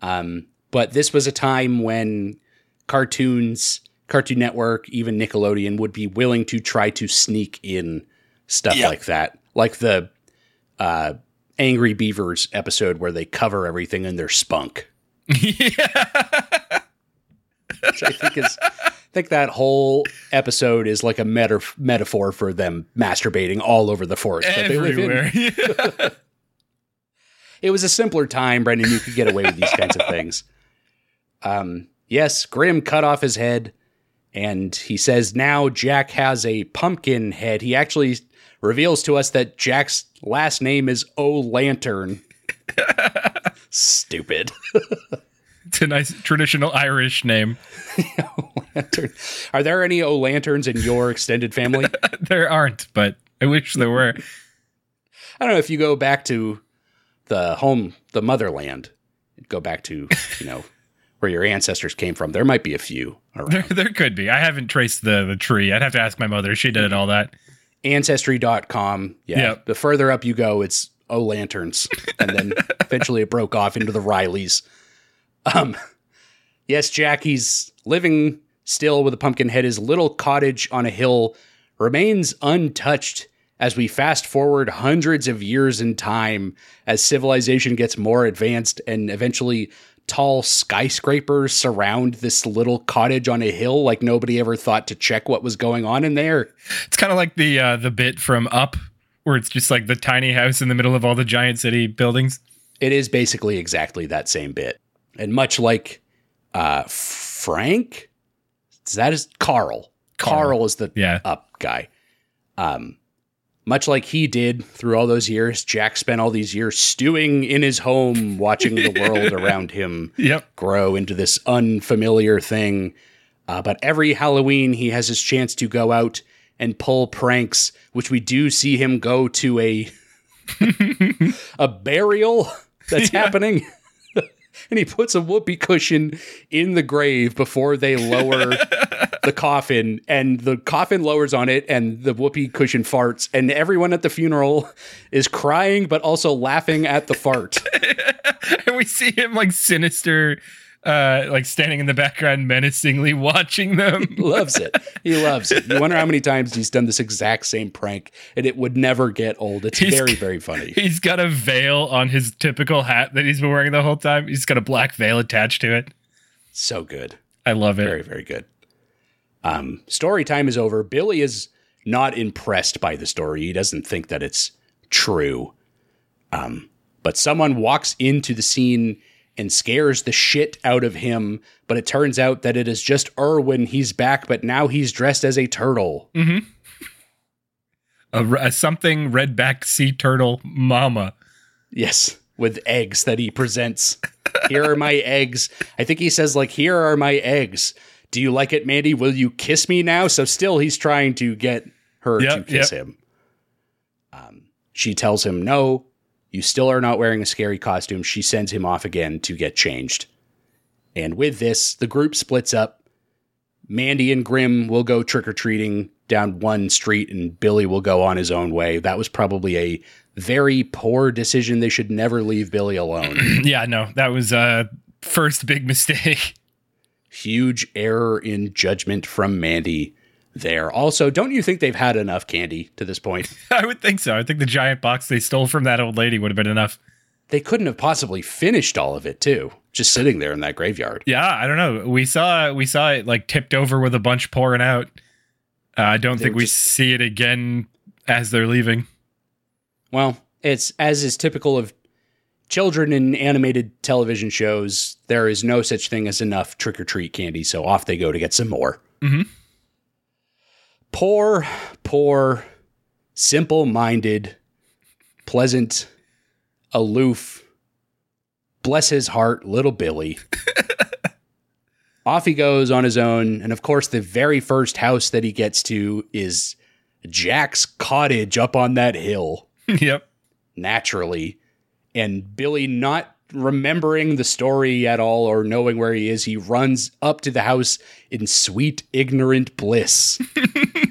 Um, but this was a time when cartoons, Cartoon Network, even Nickelodeon would be willing to try to sneak in stuff like that, like the uh, Angry Beavers episode where they cover everything in their spunk.
yeah.
Which I think is, I think that whole episode is like a meta- metaphor for them masturbating all over the forest that they live in.
Everywhere.
it was a simpler time, Brendan. You could get away with these kinds of things. Um, yes, Grim cut off his head, and he says now Jack has a pumpkin head. He actually reveals to us that Jack's last name is O Lantern. Stupid.
it's a nice traditional Irish name.
Are there any O Lanterns in your extended family?
There aren't, but I wish there were.
I don't know if you go back to the home, the motherland, go back to, you know, where your ancestors came from. There might be a few around.
There, there could be. I haven't traced the the tree. I'd have to ask my mother. She did all that.
ancestry.com. Yeah.
Yep.
The further up you go, it's O Lanterns. And then eventually it broke off into the Rileys. Um, yes, Jackie's living still with a pumpkin head. His little cottage on a hill remains untouched as we fast forward hundreds of years in time as civilization gets more advanced and eventually tall skyscrapers surround this little cottage on a hill like nobody ever thought to check what was going on in there.
It's kind of like the uh, the bit from Up, where it's just like the tiny house in the middle of all the giant city buildings.
It is basically exactly that same bit. And much like uh, Frank, that is Carl. Carl,
Carl.
is the
Yeah.
up guy. Um, much like he did through all those years, Jack spent all these years stewing in his home, watching the world around him
Yep.
grow into this unfamiliar thing. Uh, but every Halloween, he has his chance to go out and pull pranks, which we do see him go to a a burial that's happening. and he puts a whoopee cushion in the grave before they lower the coffin and the coffin lowers on it and the whoopee cushion farts and everyone at the funeral is crying but also laughing at the fart
and we see him like sinister uh, like standing in the background menacingly watching them.
loves it. He loves it. You wonder how many times he's done this exact same prank, and it would never get old. It's
He's-
very, very funny.
He's got a veil on his typical hat that he's been wearing the whole time. He's got a black veil attached to it.
So good.
I love it.
Very, very good. Um, story time is over. Billy is not impressed by the story. He doesn't think that it's true. Um, but someone walks into the scene and scares the shit out of him. But it turns out that it is just Irwin. He's back, but now he's dressed as a turtle.
A, a something redback sea turtle mama.
Yes, with eggs that he presents. Here are my eggs. I think he says, like, here are my eggs. Do you like it, Mandy? Will you kiss me now? So still he's trying to get her to kiss
yep.
him. Um, she tells him, no, you still are not wearing a scary costume. She sends him off again to get changed. And with this, the group splits up. Mandy and Grim will go trick or treating down one street, and Billy will go on his own way. That was probably a very poor decision. They should never leave Billy alone.
Yeah, no, that was a first big mistake.
Huge error in judgment from Mandy there. Also, don't you think they've had enough candy to this point?
I would think so. I think the giant box they stole from that old lady would have been enough.
They couldn't have possibly finished all of it, too, just sitting there in that graveyard.
Yeah, I don't know. We saw we saw it like tipped over with a bunch pouring out. Uh, I don't
They
think we
just-
see it again as they're leaving.
Well, it's as is typical of children in animated television shows, there is no such thing as enough trick or treat candy, so off they go to get some more.
Mhm.
Poor, poor, simple minded, pleasant, aloof, bless his heart, little Billy. off he goes on his own, and of course, the very first house that he gets to is Jack's cottage up on that hill
yep.
naturally. And Billy, not remembering the story at all or knowing where he is, he runs up to the house in sweet, ignorant bliss.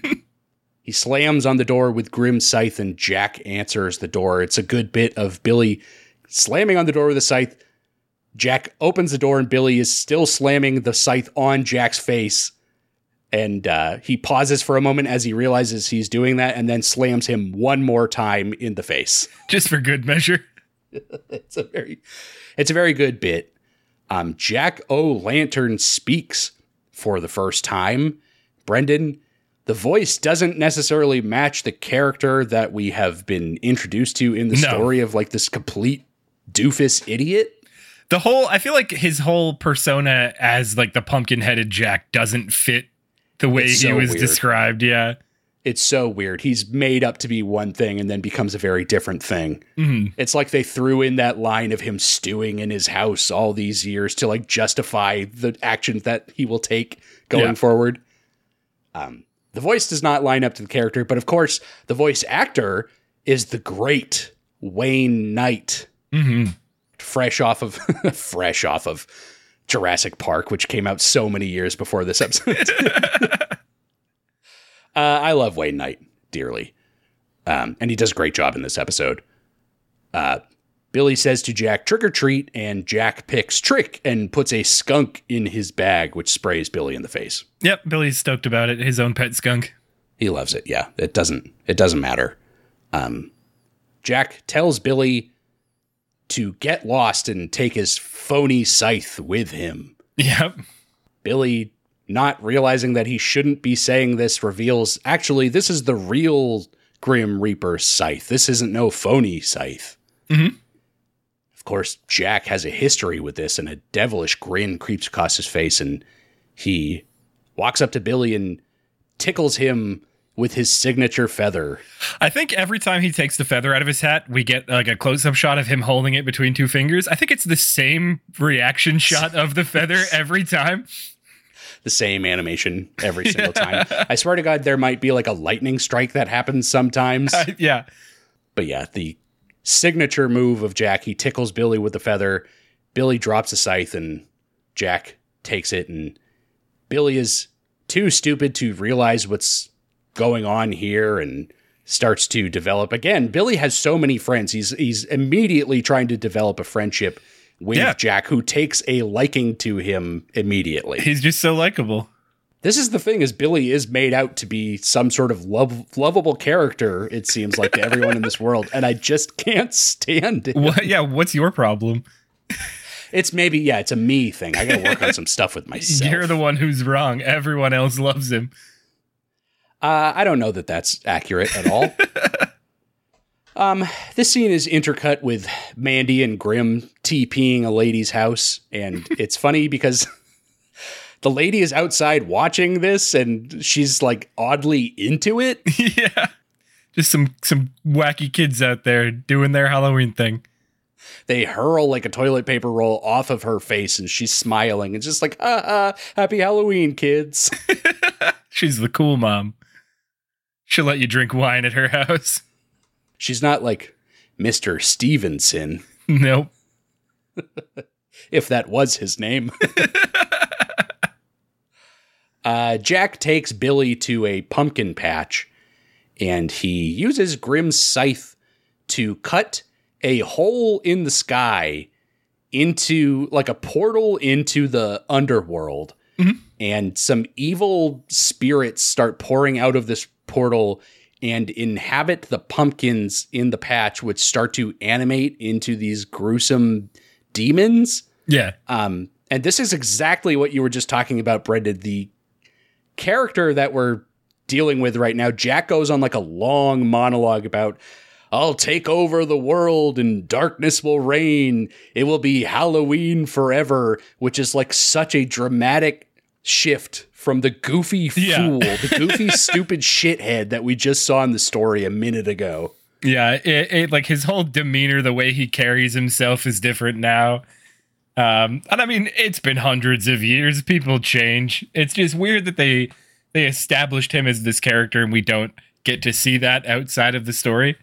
he slams on the door with grim scythe, and Jack answers the door. It's a good bit of Billy slamming on the door with a scythe. Jack opens the door, and Billy is still slamming the scythe on Jack's face. And uh, he pauses for a moment as he realizes he's doing that, and then slams him one more time in the face
Just for good measure.
it's a very it's a very good bit. Um, Jack O Lantern speaks for the first time. Brendan, the voice doesn't necessarily match the character that we have been introduced to in the
No.
story of like this complete doofus idiot.
The whole I feel like his whole persona as like the pumpkin headed Jack doesn't fit the way
It's
he was
weird.
described. Yeah.
It's so weird. He's made up to be one thing and then becomes a very different thing.
Mhm.
It's like they threw in that line of him stewing in his house all these years to like justify the actions that he will take going
Yeah.
forward. Um, the voice does not line up to the character, but of course, the voice actor is the great Wayne Knight,
hmm
fresh off of fresh off of Jurassic Park, which came out so many years before this episode. uh, I love Wayne Knight dearly, um, and he does a great job in this episode. Uh, Billy says to Jack, "Trick or treat," and Jack picks trick and puts a skunk in his bag, which sprays Billy in the face.
Yep. Billy's stoked about it. His own pet skunk.
He loves it. Yeah, it doesn't. It doesn't matter. Um, Jack tells Billy to get lost and take his phony scythe with him.
Yep.
Billy, not realizing that he shouldn't be saying this, reveals actually this is the real Grim Reaper scythe. This isn't no phony scythe.
Mhm.
Of course, Jack has a history with this, and a devilish grin creeps across his face, and he walks up to Billy and tickles him with his signature feather.
I think every time he takes the feather out of his hat, we get like a close up shot of him holding it between two fingers. I think it's the same reaction shot of the feather every time.
The same animation every single time. I swear to God, there might be like a lightning strike that happens sometimes.
yeah.
But yeah, the signature move of Jack, he tickles Billy with the feather. Billy drops a scythe and Jack takes it. And Billy is too stupid to realize what's going on here and starts to develop. Again, Billy has so many friends. He's he's immediately trying to develop a friendship with
Yeah.
Jack, who takes a liking to him immediately.
He's just so likable.
This is the thing: is Billy is made out to be some sort of love, lovable character. It seems like to everyone in this world, and I just can't stand it.
What? Yeah. What's your problem?
It's maybe yeah, it's a me thing. I got to work on some stuff with myself.
You're the one who's wrong. Everyone else loves him.
Uh, I don't know that that's accurate at all. um, this scene is intercut with Mandy and Grim TPing a lady's house, and it's funny because the lady is outside watching this, and she's like oddly into it.
yeah. Just some some wacky kids out there doing their Halloween thing.
They hurl like a toilet paper roll off of her face, and she's smiling. and just like, ah, ah happy Halloween, kids.
She's the cool mom. She'll let you drink wine at her house.
She's not like Mister Stevenson,
Nope.
if that was his name. uh, Jack takes Billy to a pumpkin patch and he uses Grim's scythe to cut a hole in the sky into like a portal into the underworld. And some evil spirits start pouring out of this portal and inhabit the pumpkins in the patch, which start to animate into these gruesome demons.
Yeah.
Um, and this is exactly what you were just talking about, Brendan. The character that we're dealing with right now, Jack goes on like a long monologue about, I'll take over the world and darkness will reign. It will be Halloween forever, which is like such a dramatic shift from the goofy
Yeah.
fool, the goofy, stupid shithead that we just saw in the story a minute ago.
Yeah, it, it like his whole demeanor, the way he carries himself is different now. Um, and I mean, it's been hundreds of years. People change. It's just weird that they they established him as this character, and we don't get to see that outside of the story.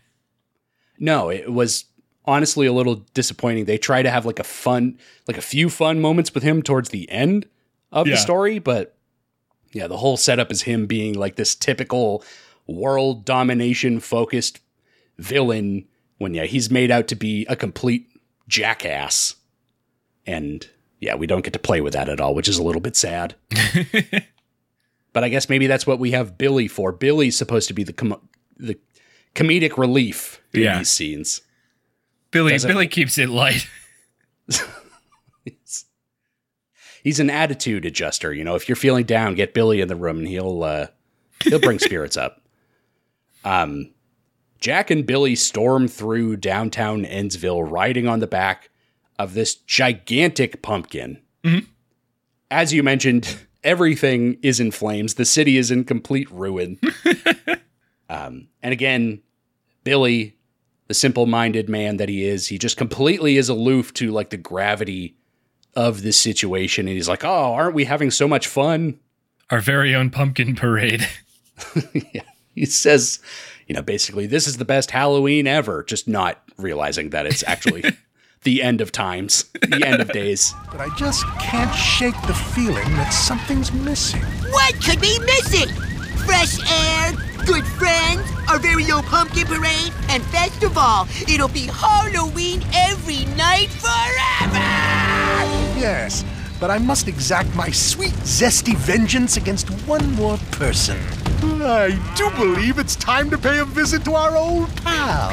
No, it was honestly a little disappointing. They try to have like a fun, like a few fun moments with him towards the end of
Yeah.
the story, but yeah, the whole setup is him being like this typical world domination focused villain when yeah, he's made out to be a complete jackass. And yeah, we don't get to play with that at all, which is a little bit sad. but I guess maybe that's what we have Billy for. Billy's supposed to be the com- the comedic relief in
Yeah.
these scenes.
Billy
Doesn't-
Billy keeps it light.
He's an attitude adjuster. You know, if you're feeling down, get Billy in the room and he'll uh, he'll bring spirits up. Um, Jack and Billy storm through downtown Endsville, riding on the back of this gigantic pumpkin. As you mentioned, everything is in flames. The city is in complete ruin. um, and again, Billy, the simple-minded man that he is, he just completely is aloof to like the gravity of this situation and he's like, "Oh, aren't we having so much fun?"
Our very own pumpkin parade.
yeah. He says, you know, basically this is the best Halloween ever, just not realizing that it's actually the end of times, the end of days.
But I just can't shake the feeling that something's missing.
What could be missing? Fresh air, good friends, our very own pumpkin parade, and best of all, it'll be Halloween every night forever!
Yes, but I must exact my sweet, zesty vengeance against one more person. I do believe it's time to pay a visit to our old pal,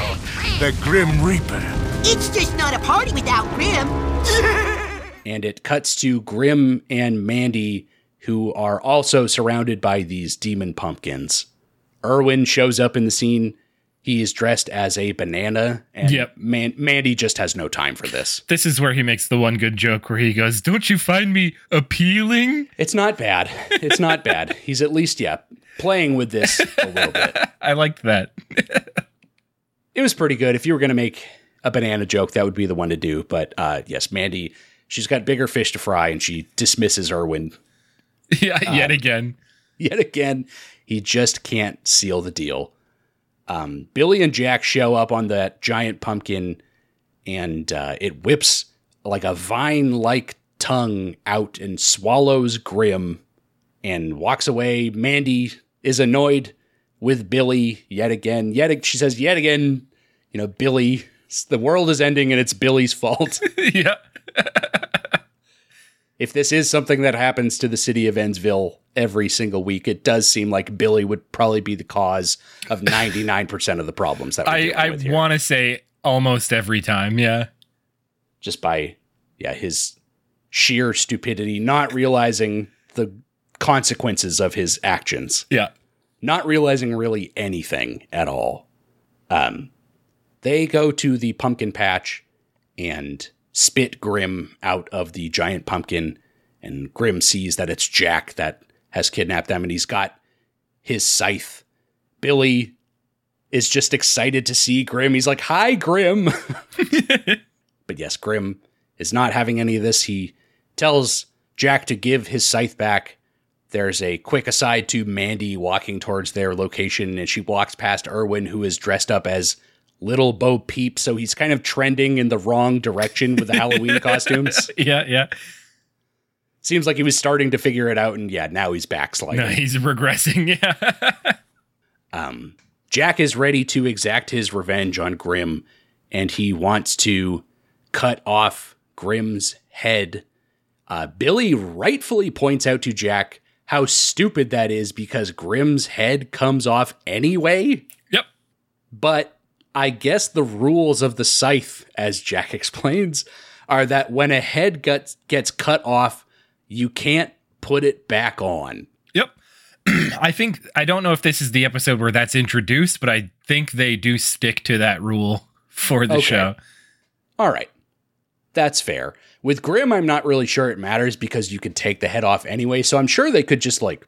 the Grim Reaper.
It's just not a party without Grim.
And it cuts to Grim and Mandy who are also surrounded by these demon pumpkins. Irwin shows up in the scene. He is dressed as a banana and
Yep.
Man- Mandy just has no time for this.
This is where he makes the one good joke where he goes, "Don't you find me appealing?"
It's not bad. It's not bad. He's at least, yeah, playing with this a little bit.
I liked that.
It was pretty good. If you were going to make a banana joke, that would be the one to do. But uh, yes, Mandy, she's got bigger fish to fry and she dismisses Irwin
yeah, yet again.
yet again. He just can't seal the deal. Um, Billy and Jack show up on that giant pumpkin and uh, it whips like a vine like tongue out and swallows Grim and walks away. Mandy is annoyed with Billy yet again. Yet she says, yet again, you know, Billy, the world is ending and it's Billy's fault.
yeah.
if this is something that happens to the city of Endsville every single week, it does seem like Billy would probably be the cause of 99% of the problems that we're
I, I want to say almost every time. Yeah.
just by yeah his sheer stupidity not realizing the consequences of his actions
Yeah.
not realizing really anything at all um they go to the pumpkin patch and spit grim out of the giant pumpkin and grim sees that it's jack that has kidnapped them and he's got his scythe billy is just excited to see grim he's like hi grim But yes, Grim is not having any of this. He tells Jack to give his scythe back. There's a quick aside to Mandy walking towards their location, and she walks past Irwin, who is dressed up as Little Bo Peep. So he's kind of trending in the wrong direction with the Halloween costumes.
Yeah. Yeah.
Seems like he was starting to figure it out, and yeah, now he's backsliding.
No, he's regressing. Yeah.
Um, Jack is ready to exact his revenge on Grim, and he wants to cut off Grim's head. Uh, Billy rightfully points out to Jack how stupid that is because Grim's head comes off anyway.
yep.
But I guess the rules of the scythe, as Jack explains, are that when a head gets, gets cut off, you can't put it back on.
Yep. I think I don't know if this is the episode where that's introduced, but I think they do stick to that rule for the
Okay.
show.
All right. That's fair. With Grim, I'm not really sure it matters because you can take the head off anyway, so I'm sure they could just like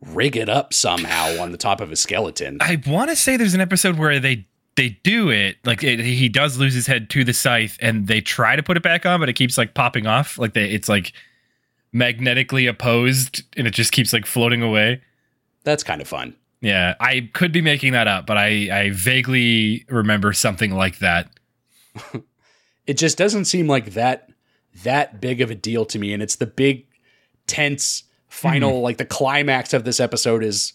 rig it up somehow on the top of a skeleton.
I want to say there's an episode where they they do it like it, he does lose his head to the scythe, and they try to put it back on, but it keeps like popping off. Like they, it's like magnetically opposed, and it just keeps like floating away.
That's kind of fun.
Yeah, I could be making that up, but I I vaguely remember something like that.
It just doesn't seem like that that big of a deal to me and it's the big tense final mm-hmm. like the climax of this episode is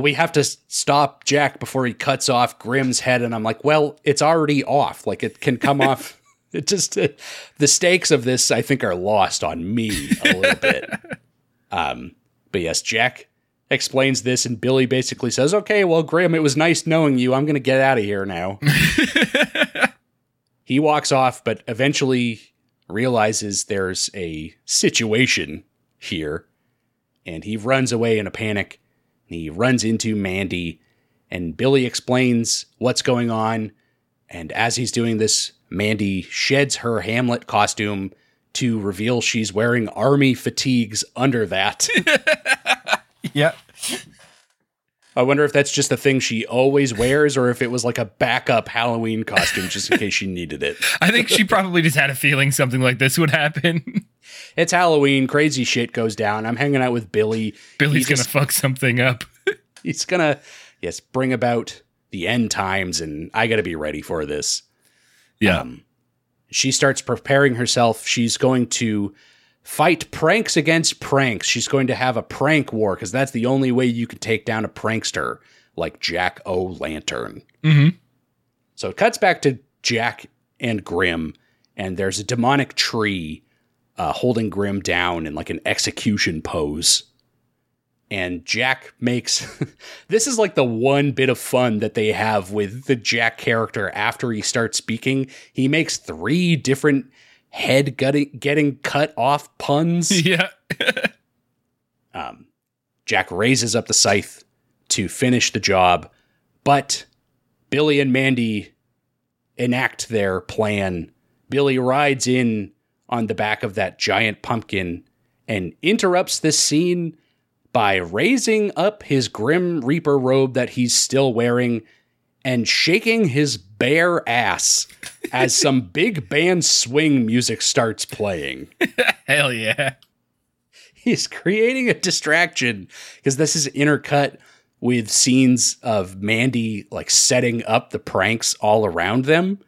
we have to stop Jack before he cuts off Grim's head and I'm like, well, it's already off. Like it can come off it just uh, the stakes of this I think are lost on me a little bit. Um but yes, Jack explains this and Billy basically says, "Okay, well, Grim, it was nice knowing you. I'm going to get out of here now." he walks off, but eventually realizes there's a situation here, and he runs away in a panic. He runs into Mandy, and Billy explains what's going on. And as he's doing this, Mandy sheds her Hamlet costume to reveal she's wearing army fatigues under that.
Yeah.
I wonder if that's just a thing she always wears, or if it was like a backup Halloween costume just in case she needed it.
I think she probably just had a feeling something like this would happen.
It's Halloween, crazy shit goes down. I'm hanging out with Billy.
Billy's gonna fuck something up.
He's gonna, yes, bring about the end times, and I gotta be ready for this.
Yeah.
Um, she starts preparing herself. She's going to fight pranks against pranks. She's going to have a prank war because that's the only way you can take down a prankster like Jack O' Lantern.
Mhm.
So it cuts back to Jack and Grim, and there's a demonic tree uh, holding Grim down in like an execution pose. And Jack makes this is like the one bit of fun that they have with the Jack character after he starts speaking. He makes three different head gutting, getting cut off puns.
yeah.
Um, Jack raises up the scythe to finish the job, but Billy and Mandy enact their plan. Billy rides in on the back of that giant pumpkin and interrupts this scene by raising up his Grim Reaper robe that he's still wearing and shaking his bare ass as some big band swing music starts playing
Hell yeah.
he's creating a distraction because this is intercut with scenes of Mandy like setting up the pranks all around them.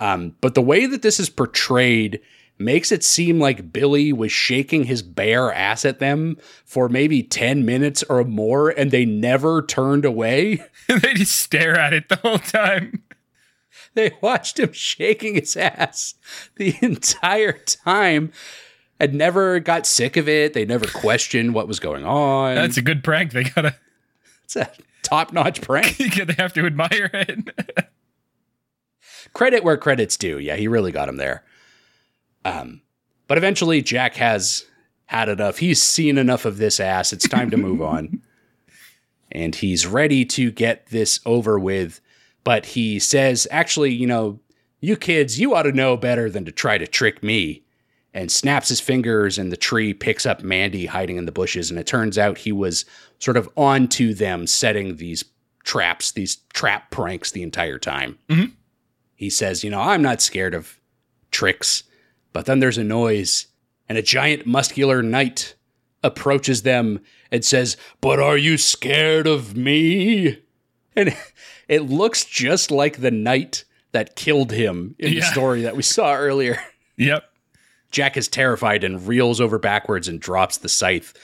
Um, but the way that this is portrayed makes it seem like Billy was shaking his bare ass at them for maybe 10 minutes or more and they never turned away.
they just stare at it the whole time.
they watched him shaking his ass the entire time and never got sick of it. They never questioned what was going on.
That's a good prank. They gotta
it's a top notch prank.
they have to admire it.
Credit where credit's due. Yeah, he really got him there. Um, but eventually, Jack has had enough. He's seen enough of this ass. It's time to move on. And he's ready to get this over with. But he says, actually, you know, you kids, you ought to know better than to try to trick me. And snaps his fingers, and the tree picks up Mandy hiding in the bushes. And it turns out he was sort of onto them, setting these traps, these trap pranks the entire time. He says, You know, I'm not scared of tricks. But then there's a noise, and a giant muscular knight approaches them and says, But are you scared of me? And it looks just like the knight that killed him in the story that we saw earlier.
yep.
Jack is terrified and reels over backwards and drops the scythe.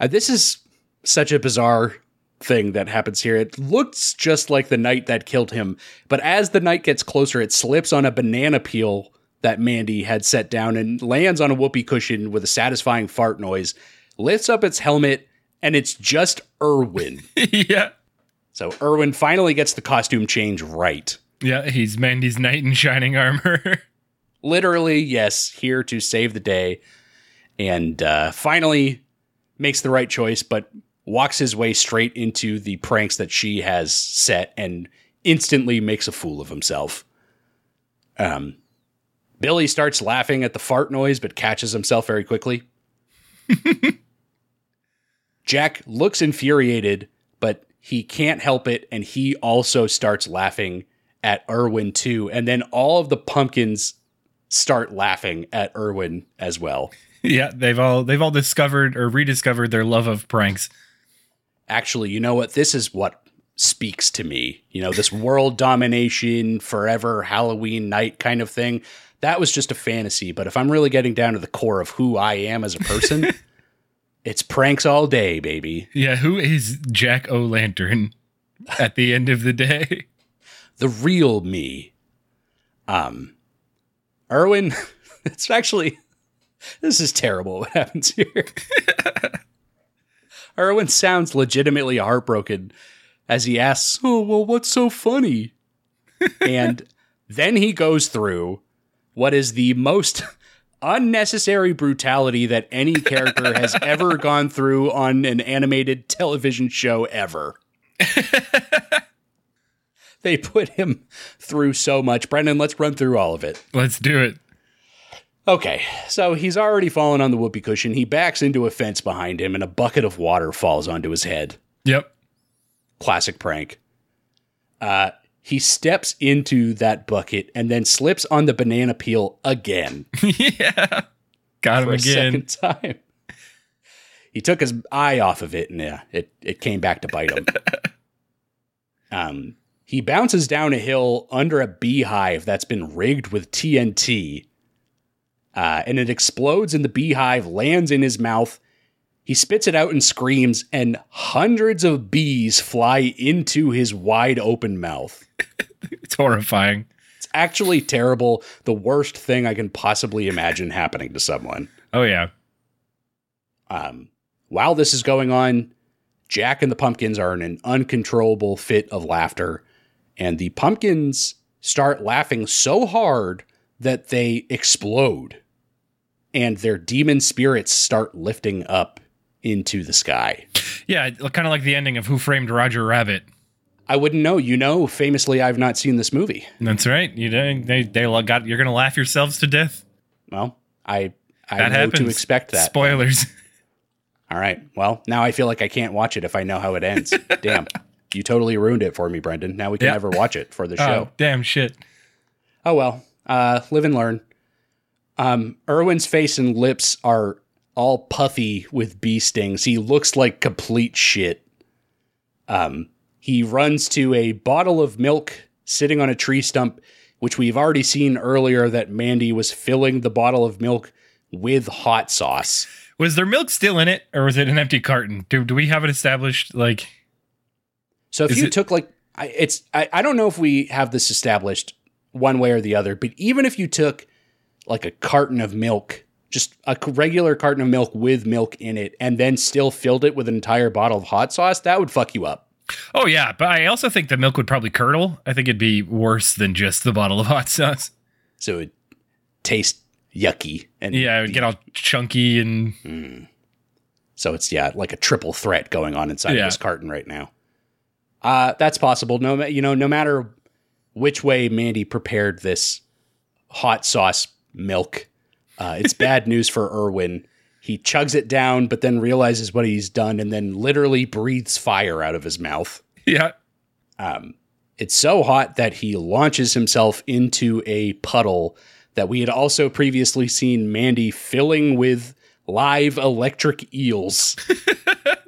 Uh, this is such a bizarre thing that happens here. It looks just like the knight that killed him, but as the knight gets closer, it slips on a banana peel that Mandy had set down and lands on a whoopee cushion with a satisfying fart noise, lifts up its helmet, and it's just Irwin.
yeah.
so Irwin finally gets the costume change right.
Yeah, he's Mandy's knight in shining armor.
literally, yes, here to save the day, and uh, finally makes the right choice, but walks his way straight into the pranks that she has set and instantly makes a fool of himself. Um, Billy starts laughing at the fart noise, but catches himself very quickly. Jack looks infuriated, but he can't help it, and he also starts laughing at Irwin too. And then all of the pumpkins start laughing at Irwin as well.
yeah, they've all they've all discovered or rediscovered their love of pranks.
Actually, you know what? This is what speaks to me. You know, this world domination, forever Halloween night kind of thing. That was just a fantasy. But if I'm really getting down to the core of who I am as a person, it's pranks all day, baby.
Yeah, who is Jack O' Lantern at the end of the day?
the real me. Um, Irwin, it's actually, this is terrible what happens here. Irwin sounds legitimately heartbroken as he asks, Oh, well, what's so funny? and then he goes through what is the most unnecessary brutality that any character has ever gone through on an animated television show ever. they put him through so much. Brendan, let's run through all of it.
Let's do it.
Okay, so he's already fallen on the whoopee cushion. He backs into a fence behind him, and a bucket of water falls onto his head.
Yep.
Classic prank. Uh, he steps into that bucket and then slips on the banana peel again
yeah. Got him again.
second time. He took his eye off of it, and yeah, it it came back to bite him. um, he bounces down a hill under a beehive that's been rigged with TNT, uh, and it explodes and the beehive, lands in his mouth. He spits it out and screams, and hundreds of bees fly into his wide open mouth.
It's horrifying.
It's actually terrible. The worst thing I can possibly imagine happening to someone.
Oh yeah.
Um, while this is going on, Jack and the pumpkins are in an uncontrollable fit of laughter, and the pumpkins start laughing so hard that they explode, and their demon spirits start lifting up into the sky.
Yeah, kind of like the ending of Who Framed Roger Rabbit.
I wouldn't know. You know, famously, I've not seen this movie.
That's right. You they they got you're gonna laugh yourselves to death.
Well, I I
That
know
happens.
to expect that.
Spoilers.
All right. Well, now I feel like I can't watch it if I know how it ends. Damn. You totally ruined it for me, Brendan. Now we can never watch it for the
Oh,
show.
damn shit.
Oh well. Uh live and learn. Um Irwin's face and lips are all puffy with bee stings. He looks like complete shit. Um he runs to a bottle of milk sitting on a tree stump, which we've already seen earlier that Mandy was filling the bottle of milk with hot sauce.
Was there milk still in it, or was it an empty carton? Do do we have it established? Like,
So if you
it-
took like I, it's I, I don't know if we have this established one way or the other, but even if you took like a carton of milk, just a regular carton of milk with milk in it, and then still filled it with an entire bottle of hot sauce, that would fuck you up.
Oh yeah, but I also think the milk would probably curdle. I think it'd be worse than just the bottle of hot sauce.
So it taste yucky and
Yeah, it would get all chunky and
So it's yeah, like a triple threat going on inside
Yeah.
of this carton right now. Uh, that's possible. No, you know, no matter which way Mandy prepared this hot sauce milk, uh, it's bad news for Irwin. He chugs it down, but then realizes what he's done, and then literally breathes fire out of his mouth.
yeah.
It's so hot that he launches himself into a puddle that we had also previously seen Mandy filling with live electric eels.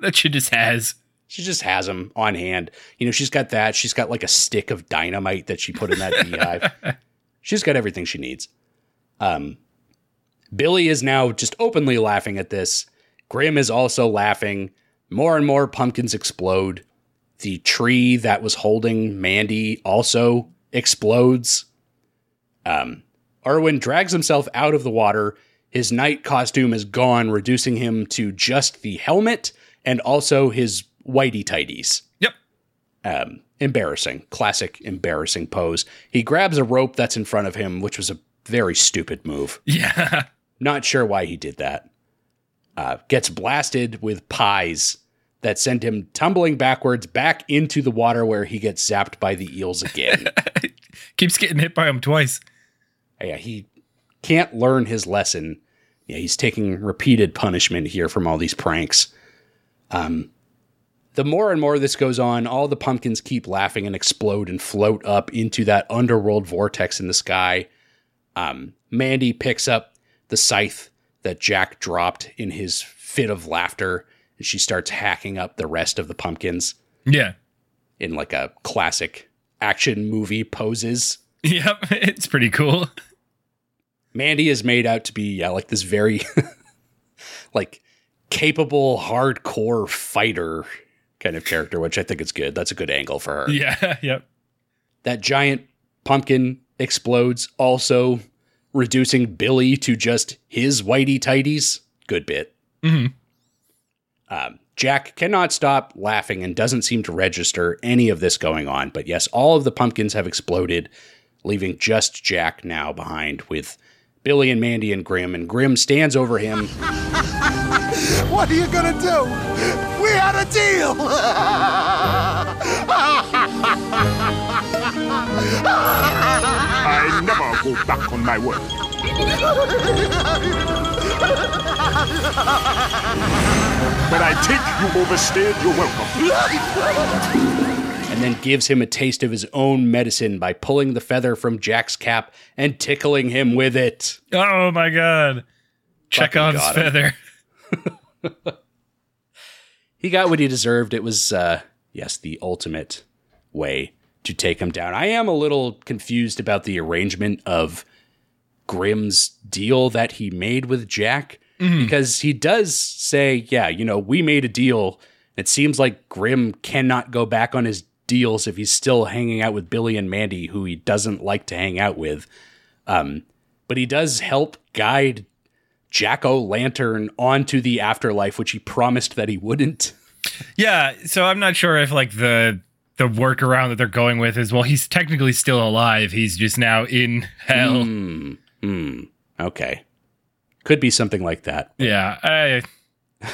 That she just has.
She just has them on hand. You know, she's got that. She's got like a stick of dynamite that she put in that beehive. She's got everything she needs. Um, Billy is now just openly laughing at this. Grim is also laughing. More and more pumpkins explode. The tree that was holding Mandy also explodes. Um, Irwin drags himself out of the water. His knight costume is gone, reducing him to just the helmet and also his whitey tighties.
Yep.
Um, embarrassing, classic embarrassing pose. He grabs a rope that's in front of him, which was a very stupid move.
Yeah.
Not sure why he did that. Uh, gets blasted with pies that send him tumbling backwards back into the water where he gets zapped by the eels again.
Keeps getting hit by him twice.
yeah, he can't learn his lesson. Yeah, he's taking repeated punishment here from all these pranks. Um, the more and more this goes on, all the pumpkins keep laughing and explode and float up into that underworld vortex in the sky. Um, Mandy picks up the scythe that Jack dropped in his fit of laughter, and she starts hacking up the rest of the pumpkins
Yeah.
in like a classic action movie poses.
Yep. It's pretty cool.
Mandy is made out to be yeah, like this very like capable hardcore fighter kind of character, which I think is good. That's a good angle for her.
Yeah. Yep.
That giant pumpkin explodes, also reducing Billy to just his whitey tighties. Good bit.
Mhm.
Um, Jack cannot stop laughing and doesn't seem to register any of this going on. But yes, all of the pumpkins have exploded, leaving just Jack now behind with Billy and Mandy and Grim. And Grim stands over him.
What are you gonna do? We had a deal!
I never go back on my word. but I think you overstayed your welcome.
and then gives him a taste of his own medicine by pulling the feather from Jack's cap and tickling him with it.
Oh my god. Check on
got him.
feather.
He got what he deserved. It was, uh, yes, the ultimate way to take him down. I am a little confused about the arrangement of Grim's deal that he made with Jack because he does say, yeah, you know, we made a deal. It seems like Grim cannot go back on his deals if he's still hanging out with Billy and Mandy, who he doesn't like to hang out with. Um, but he does help guide Jack O' Lantern onto the afterlife, which he promised that he wouldn't.
Yeah, so I'm not sure if like the the workaround that they're going with is well, he's technically still alive. He's just now in hell.
Hmm. Okay. Could be something like that.
Yeah, I,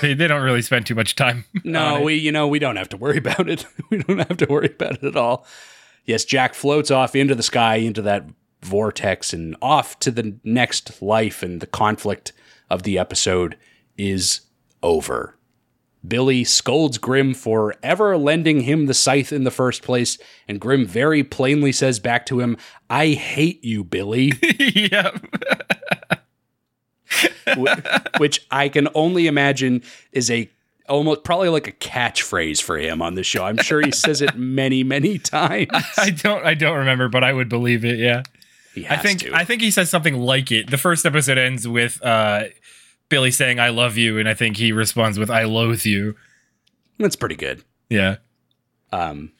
they, they don't really spend too much time.
No, we you know we don't have to worry about it. we don't have to worry about it at all. Yes, Jack floats off into the sky into that vortex and off to the next life and the conflict of the episode is over. Billy scolds Grim for ever lending him the scythe in the first place, and Grim very plainly says back to him, I hate you, Billy.
yep.
Which I can only imagine is a almost probably like a catchphrase for him on the show. I'm sure he says it many, many times.
I don't I don't remember, but I would believe it. Yeah.
He
I think
to.
I think he says something like it. The first episode ends with uh Billy saying I love you and I think he responds with I loathe you.
That's pretty good.
Yeah.
Um,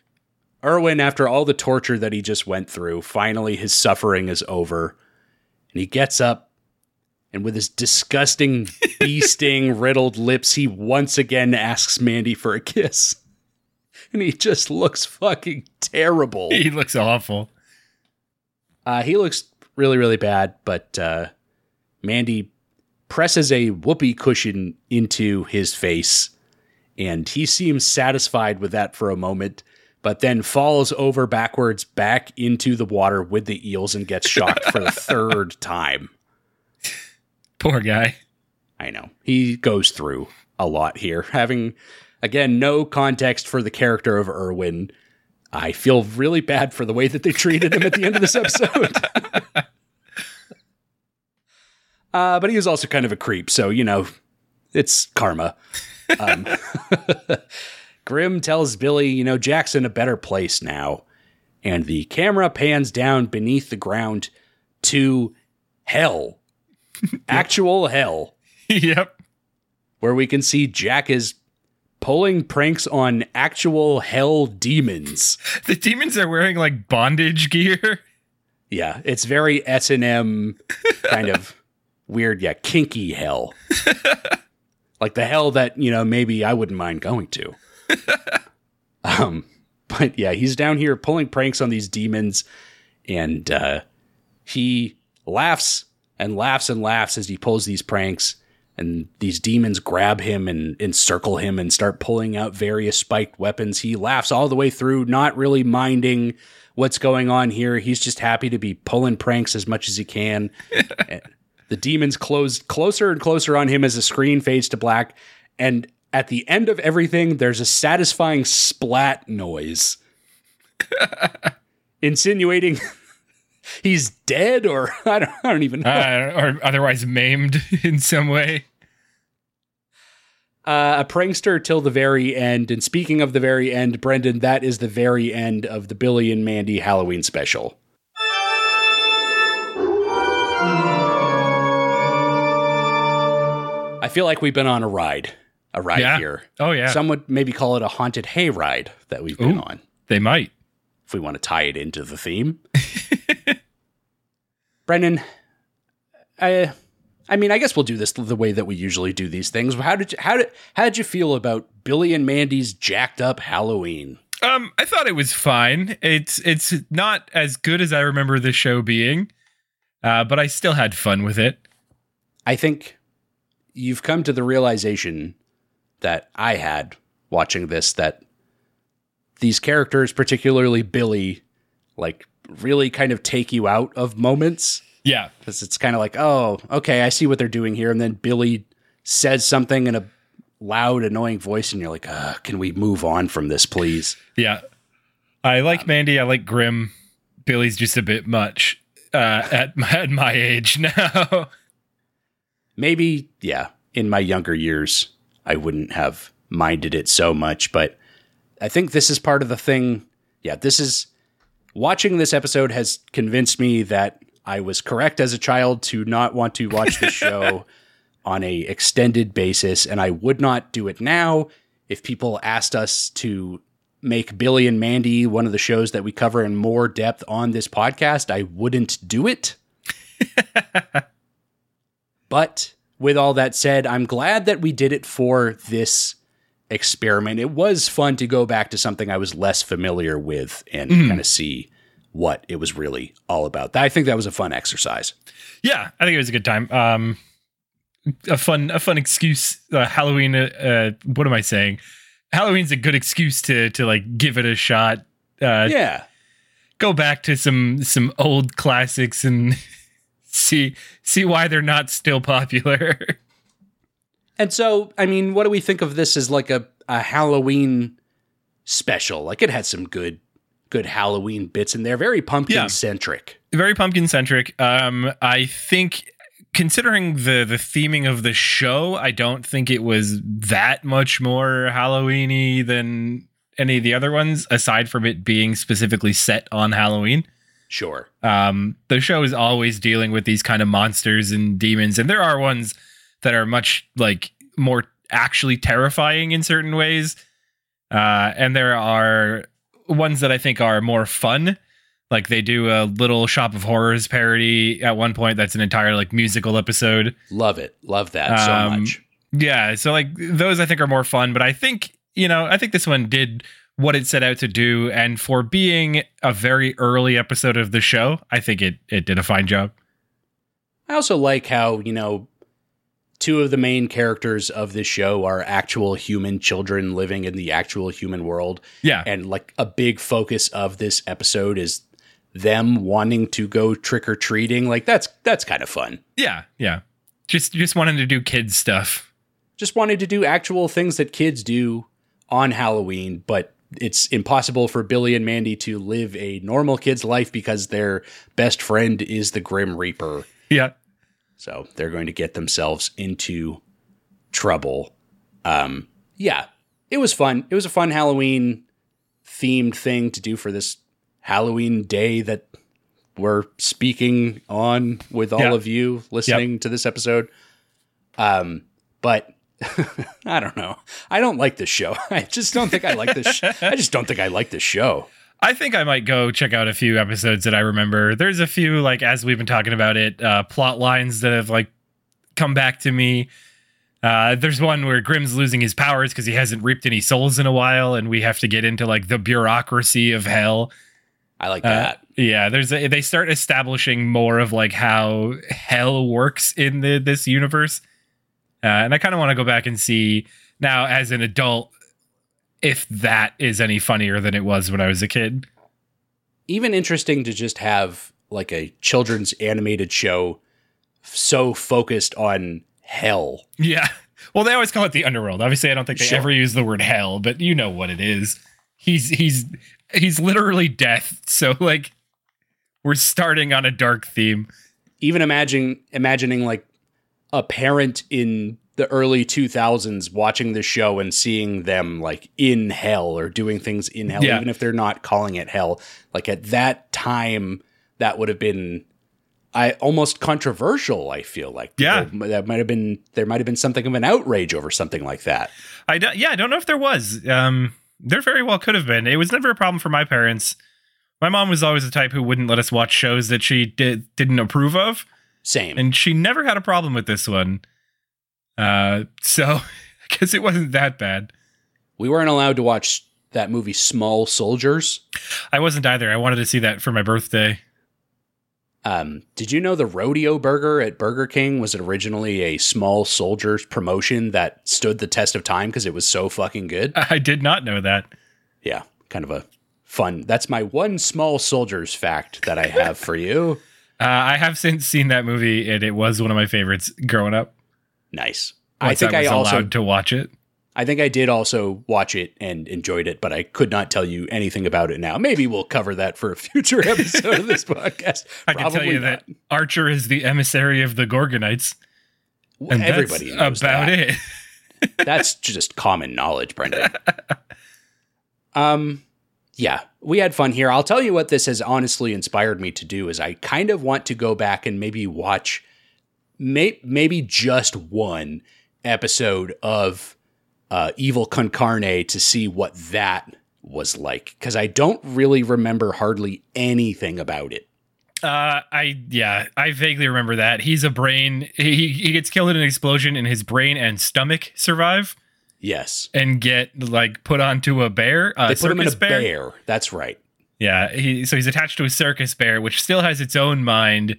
Irwin, after all the torture that he just went through, finally his suffering is over. And he gets up and with his disgusting beasting, riddled lips, he once again asks Mandy for a kiss. And he just looks fucking terrible.
He looks awful.
Uh, he looks really, really bad, but uh, Mandy presses a whoopee cushion into his face, and he seems satisfied with that for a moment, but then falls over backwards back into the water with the eels and gets shocked for the third time.
Poor guy.
I know. He goes through a lot here. Having, again, no context for the character of Irwin, I feel really bad for the way that they treated him at the end of this episode. uh, but he was also kind of a creep, so, you know, it's karma. Um, Grim tells Billy, you know, Jack's in a better place now. And the camera pans down beneath the ground to hell. Actual hell
yep.
where we can see Jack is pulling pranks on actual hell demons.
The demons are wearing like bondage gear.
Yeah, it's very S and M kind of weird. Yeah, kinky hell, like the hell that you know maybe I wouldn't mind going to. um, but yeah, he's down here pulling pranks on these demons, and uh, he laughs and laughs and laughs as he pulls these pranks. And these demons grab him and encircle him and start pulling out various spiked weapons. He laughs all the way through, not really minding what's going on here. He's just happy to be pulling pranks as much as he can. the demons close closer and closer on him as the screen fades to black. And at the end of everything, there's a satisfying splat noise, insinuating he's dead, or I don't, I don't even know.
Uh, or otherwise maimed in some way.
uh, a prankster till the very end. And speaking of the very end, Brendan, that is the very end of the Billy and Mandy Halloween special. I feel like we've been on a ride, a ride
Yeah.
here.
Oh, yeah.
Some would maybe call it a haunted hay ride that we've been
Ooh.
on,
They might.
if we want to tie it into the theme. Brendan, I, I mean, I guess we'll do this the way that we usually do these things. How did you, how did how did you feel about Billy and Mandy's jacked up Halloween?
Um, I thought it was fine. It's it's not as good as I remember the show being, uh, but I still had fun with it.
I think you've come to the realization that I had watching this that these characters, particularly Billy, like really kind of take you out of moments
Yeah,
because it's kind of like, oh, okay, I see what they're doing here, and then Billy says something in a loud, annoying voice, and you're like, uh, can we move on from this, please?
yeah. I like Mandy. I like Grim. Billy's just a bit much uh, at my, at my age now.
Maybe yeah in my younger years i wouldn't have minded it so much but i think this is part of the thing. Yeah this is watching this episode has convinced me that i was correct as a child to not want to watch the show on a extended basis and i would not do it now. If people asked us to make billy and mandy one of the shows that we cover in more depth on this podcast i wouldn't do it but with all that said, I'm glad that we did it for this experiment. It was fun to go back to something I was less familiar with and kind of see what it was really all about. I think that was a fun exercise.
yeah, I think it was a good time. Um, a fun a fun excuse. Uh, Halloween. Uh, uh, what am I saying? Halloween's a good excuse to to like give it a shot. Uh,
Yeah.
go back to some some old classics and see see why they're not still popular.
And so, I mean, what do we think of this as like a, a Halloween special? Like it had some good good Halloween bits in there, very pumpkin centric.
Very pumpkin centric. Um, I think considering the the theming of the show, I don't think it was that much more Halloweeny than any of the other ones, aside from it being specifically set on Halloween.
Sure.
Um, the show is always dealing with these kind of monsters and demons, and there are ones that are much like more actually terrifying in certain ways. Uh, and there are ones that I think are more fun. Like they do a little Shop of Horrors parody at one point. That's an entire like musical episode.
Love it. Love that so
Um,
much.
Yeah, so like those I think are more fun, but I think, you know, I think this one did what it set out to do and for being a very early episode of the show, I think it it did a fine job.
I also like how, you know, two of the main characters of this show are actual human children living in the actual human world.
Yeah.
And like a big focus of this episode is them wanting to go trick or treating. Like that's that's kind of fun.
yeah, yeah. Just just wanting to do kids stuff.
Just wanted to do actual things that kids do on Halloween, but it's impossible for Billy and Mandy to live a normal kid's life because their best friend is the Grim Reaper.
Yeah.
So they're going to get themselves into trouble. Um, yeah, it was fun. It was a fun Halloween themed thing to do for this Halloween day that we're speaking on with all
Yeah.
of you listening to this episode. Um, but I don't know. I don't like this show. I just don't think I like this. Sh- I just don't think I like this show.
I think I might go check out a few episodes that I remember. There's a few like as we've been talking about it, uh, plot lines that have like come back to me. Uh, there's one where Grim's losing his powers because he hasn't reaped any souls in a while, and we have to get into like the bureaucracy of hell.
I like
Uh,
that.
yeah, there's a, they start establishing more of like how hell works in the this universe, uh, and I kind of want to go back and see now as an adult if that is any funnier than it was when I was a kid.
even interesting to just have like a children's animated show so focused on hell.
Yeah. Well, they always call it the underworld. Obviously, I don't think they
Sure.
ever use the word hell, but you know what it is. He's he's he's literally death. So like we're starting on a dark theme.
Even imagine imagining like a parent in the early 2000s watching the show and seeing them like in hell or doing things in hell
Yeah.
even if they're not calling it hell. Like at that time that would have been I almost controversial, I feel like.
Yeah.
People- that might have been there might have been something of an outrage over something like that.
I don't, yeah, I don't know if there was. Um there very well could have been. It was never a problem for my parents. My mom was always the type who wouldn't let us watch shows that she did, didn't approve of.
Same.
and she never had a problem with this one. Uh, so I guess it wasn't that bad.
we weren't allowed to watch that movie Small Soldiers.
I wasn't either. I wanted to see that for my birthday.
Um, did you know the rodeo burger at Burger King was originally a Small Soldiers promotion that stood the test of time because it was so fucking good?
I did not know that.
Yeah, kind of a fun. That's my one Small Soldiers fact that I have for you.
Uh, I have since seen that movie, and it was one of my favorites growing up.
Nice. I think I,
was
also,
allowed to watch it.
I think I did also watch it and enjoyed it, but I could not tell you anything about it now. Maybe we'll cover that for a future episode of this podcast.
I can tell you that Archer is the emissary of the Gorgonites, and
everybody
about
that.
it.
That's just common knowledge, Brendan. um, yeah, we had fun here. I'll tell you what this has honestly inspired me to do is I kind of want to go back and maybe watch, may- maybe just one episode of uh, Evil Con Carne to see what that was like because I don't really remember hardly anything about it.
Uh, I yeah, I vaguely remember that. He's a brain. He he gets killed in an explosion, and his brain and stomach survive
Yes,
and get like put onto a bear.
They put him in a
circus
bear. That's right.
Yeah, he so he's attached to a circus bear, which still has its own mind.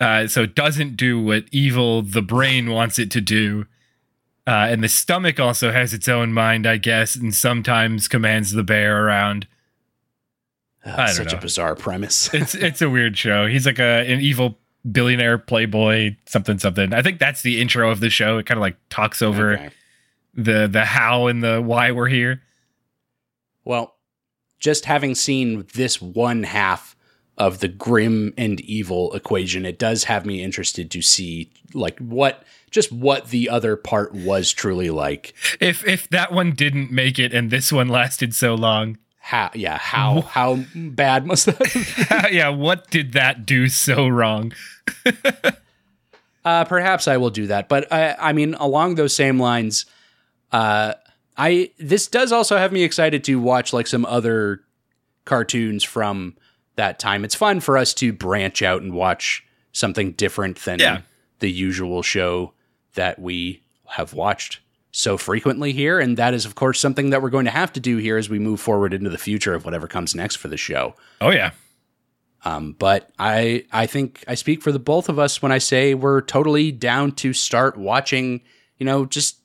Uh, so it doesn't do what evil the brain wants it to do. Uh, and the stomach also has its own mind, I guess, and sometimes commands the bear around. I don't
such
know.
a bizarre premise.
It's it's a weird show. He's like a an evil billionaire playboy, something something. I think that's the intro of the show. It kind of like talks over
Okay.
The the how and the why we're here.
Well, just having seen this one half of the grim and evil equation, it does have me interested to see like what just what the other part was truly like.
If if that one didn't make it and this one lasted so long,
How yeah, how how bad must that
yeah, what did that do so wrong?
Uh, perhaps I will do that. But I, I mean, along those same lines, uh, I this does also have me excited to watch like some other cartoons from that time. It's fun for us to branch out and watch something different than
Yeah.
the usual show that we have watched so frequently here. And that is, of course, something that we're going to have to do here as we move forward into the future of whatever comes next for the show.
Oh yeah.
Um, but I I think I speak for the both of us when I say we're totally down to start watching, you know, just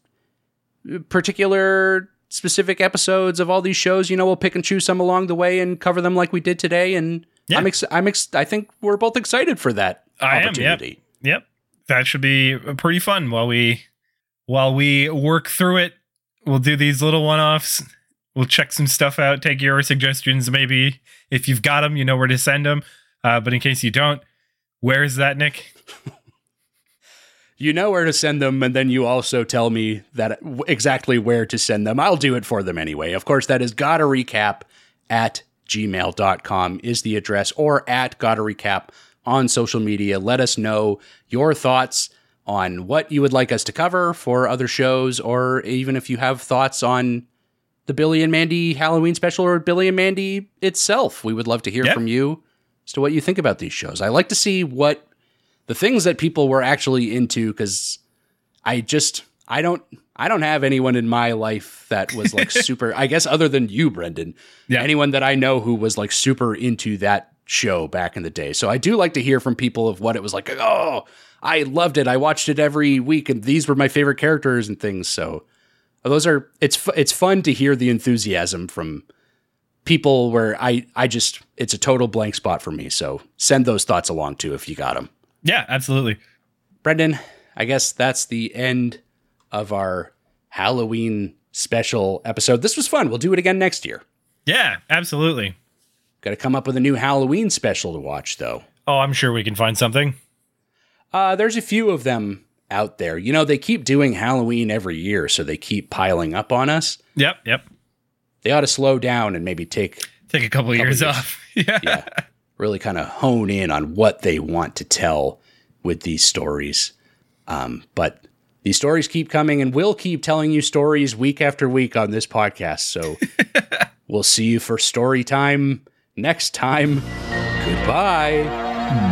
particular specific episodes of all these shows. You know, we'll pick and choose some along the way and cover them like we did today. And
Yeah.
I'm ex- I'm ex- I think we're both excited for that
I am, yep.
opportunity.
Yep. That should be pretty fun while we while we work through it. We'll do these little one-offs. We'll check some stuff out, take your suggestions maybe. If you've got them, you know where to send them. Uh, but in case you don't, where is that, Nick?
You know where to send them, and then you also tell me that exactly where to send them. I'll do it for them anyway. Of course, that is gotta recap at gmail.com is the address, or at gotta recap on social media. Let us know your thoughts on what you would like us to cover for other shows, or even if you have thoughts on the Billy and Mandy Halloween special or Billy and Mandy itself. We would love to hear
Yeah.
from you as to what you think about these shows. I like to see what the things that people were actually into because I just I don't I don't have anyone in my life that was like super I guess other than you, Brendan.
Yeah.
Anyone that I know who was like super into that show back in the day. So I do like to hear from people of what it was like. Oh, I loved it. I watched it every week and these were my favorite characters and things. So those are it's it's fun to hear the enthusiasm from people where I I just it's a total blank spot for me. So send those thoughts along too if you got them.
Yeah, absolutely.
Brendan, I guess that's the end of our Halloween special episode. This was fun. We'll do it again next year.
Yeah, absolutely.
Got to come up with a new Halloween special to watch, though.
Oh, I'm sure we can find something.
Uh, there's a few of them out there. You know, they keep doing Halloween every year, so they keep piling up on us.
Yep, yep.
They ought to slow down and maybe take
Take a couple, years,
years.
off. yeah.
yeah, really kind of hone in on what they want to tell with these stories. Um, but these stories keep coming, and we'll keep telling you stories week after week on this podcast. So we'll see you for story time next time. Goodbye.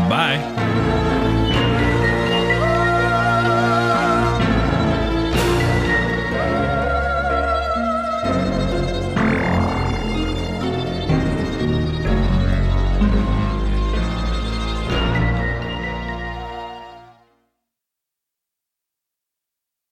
Bye.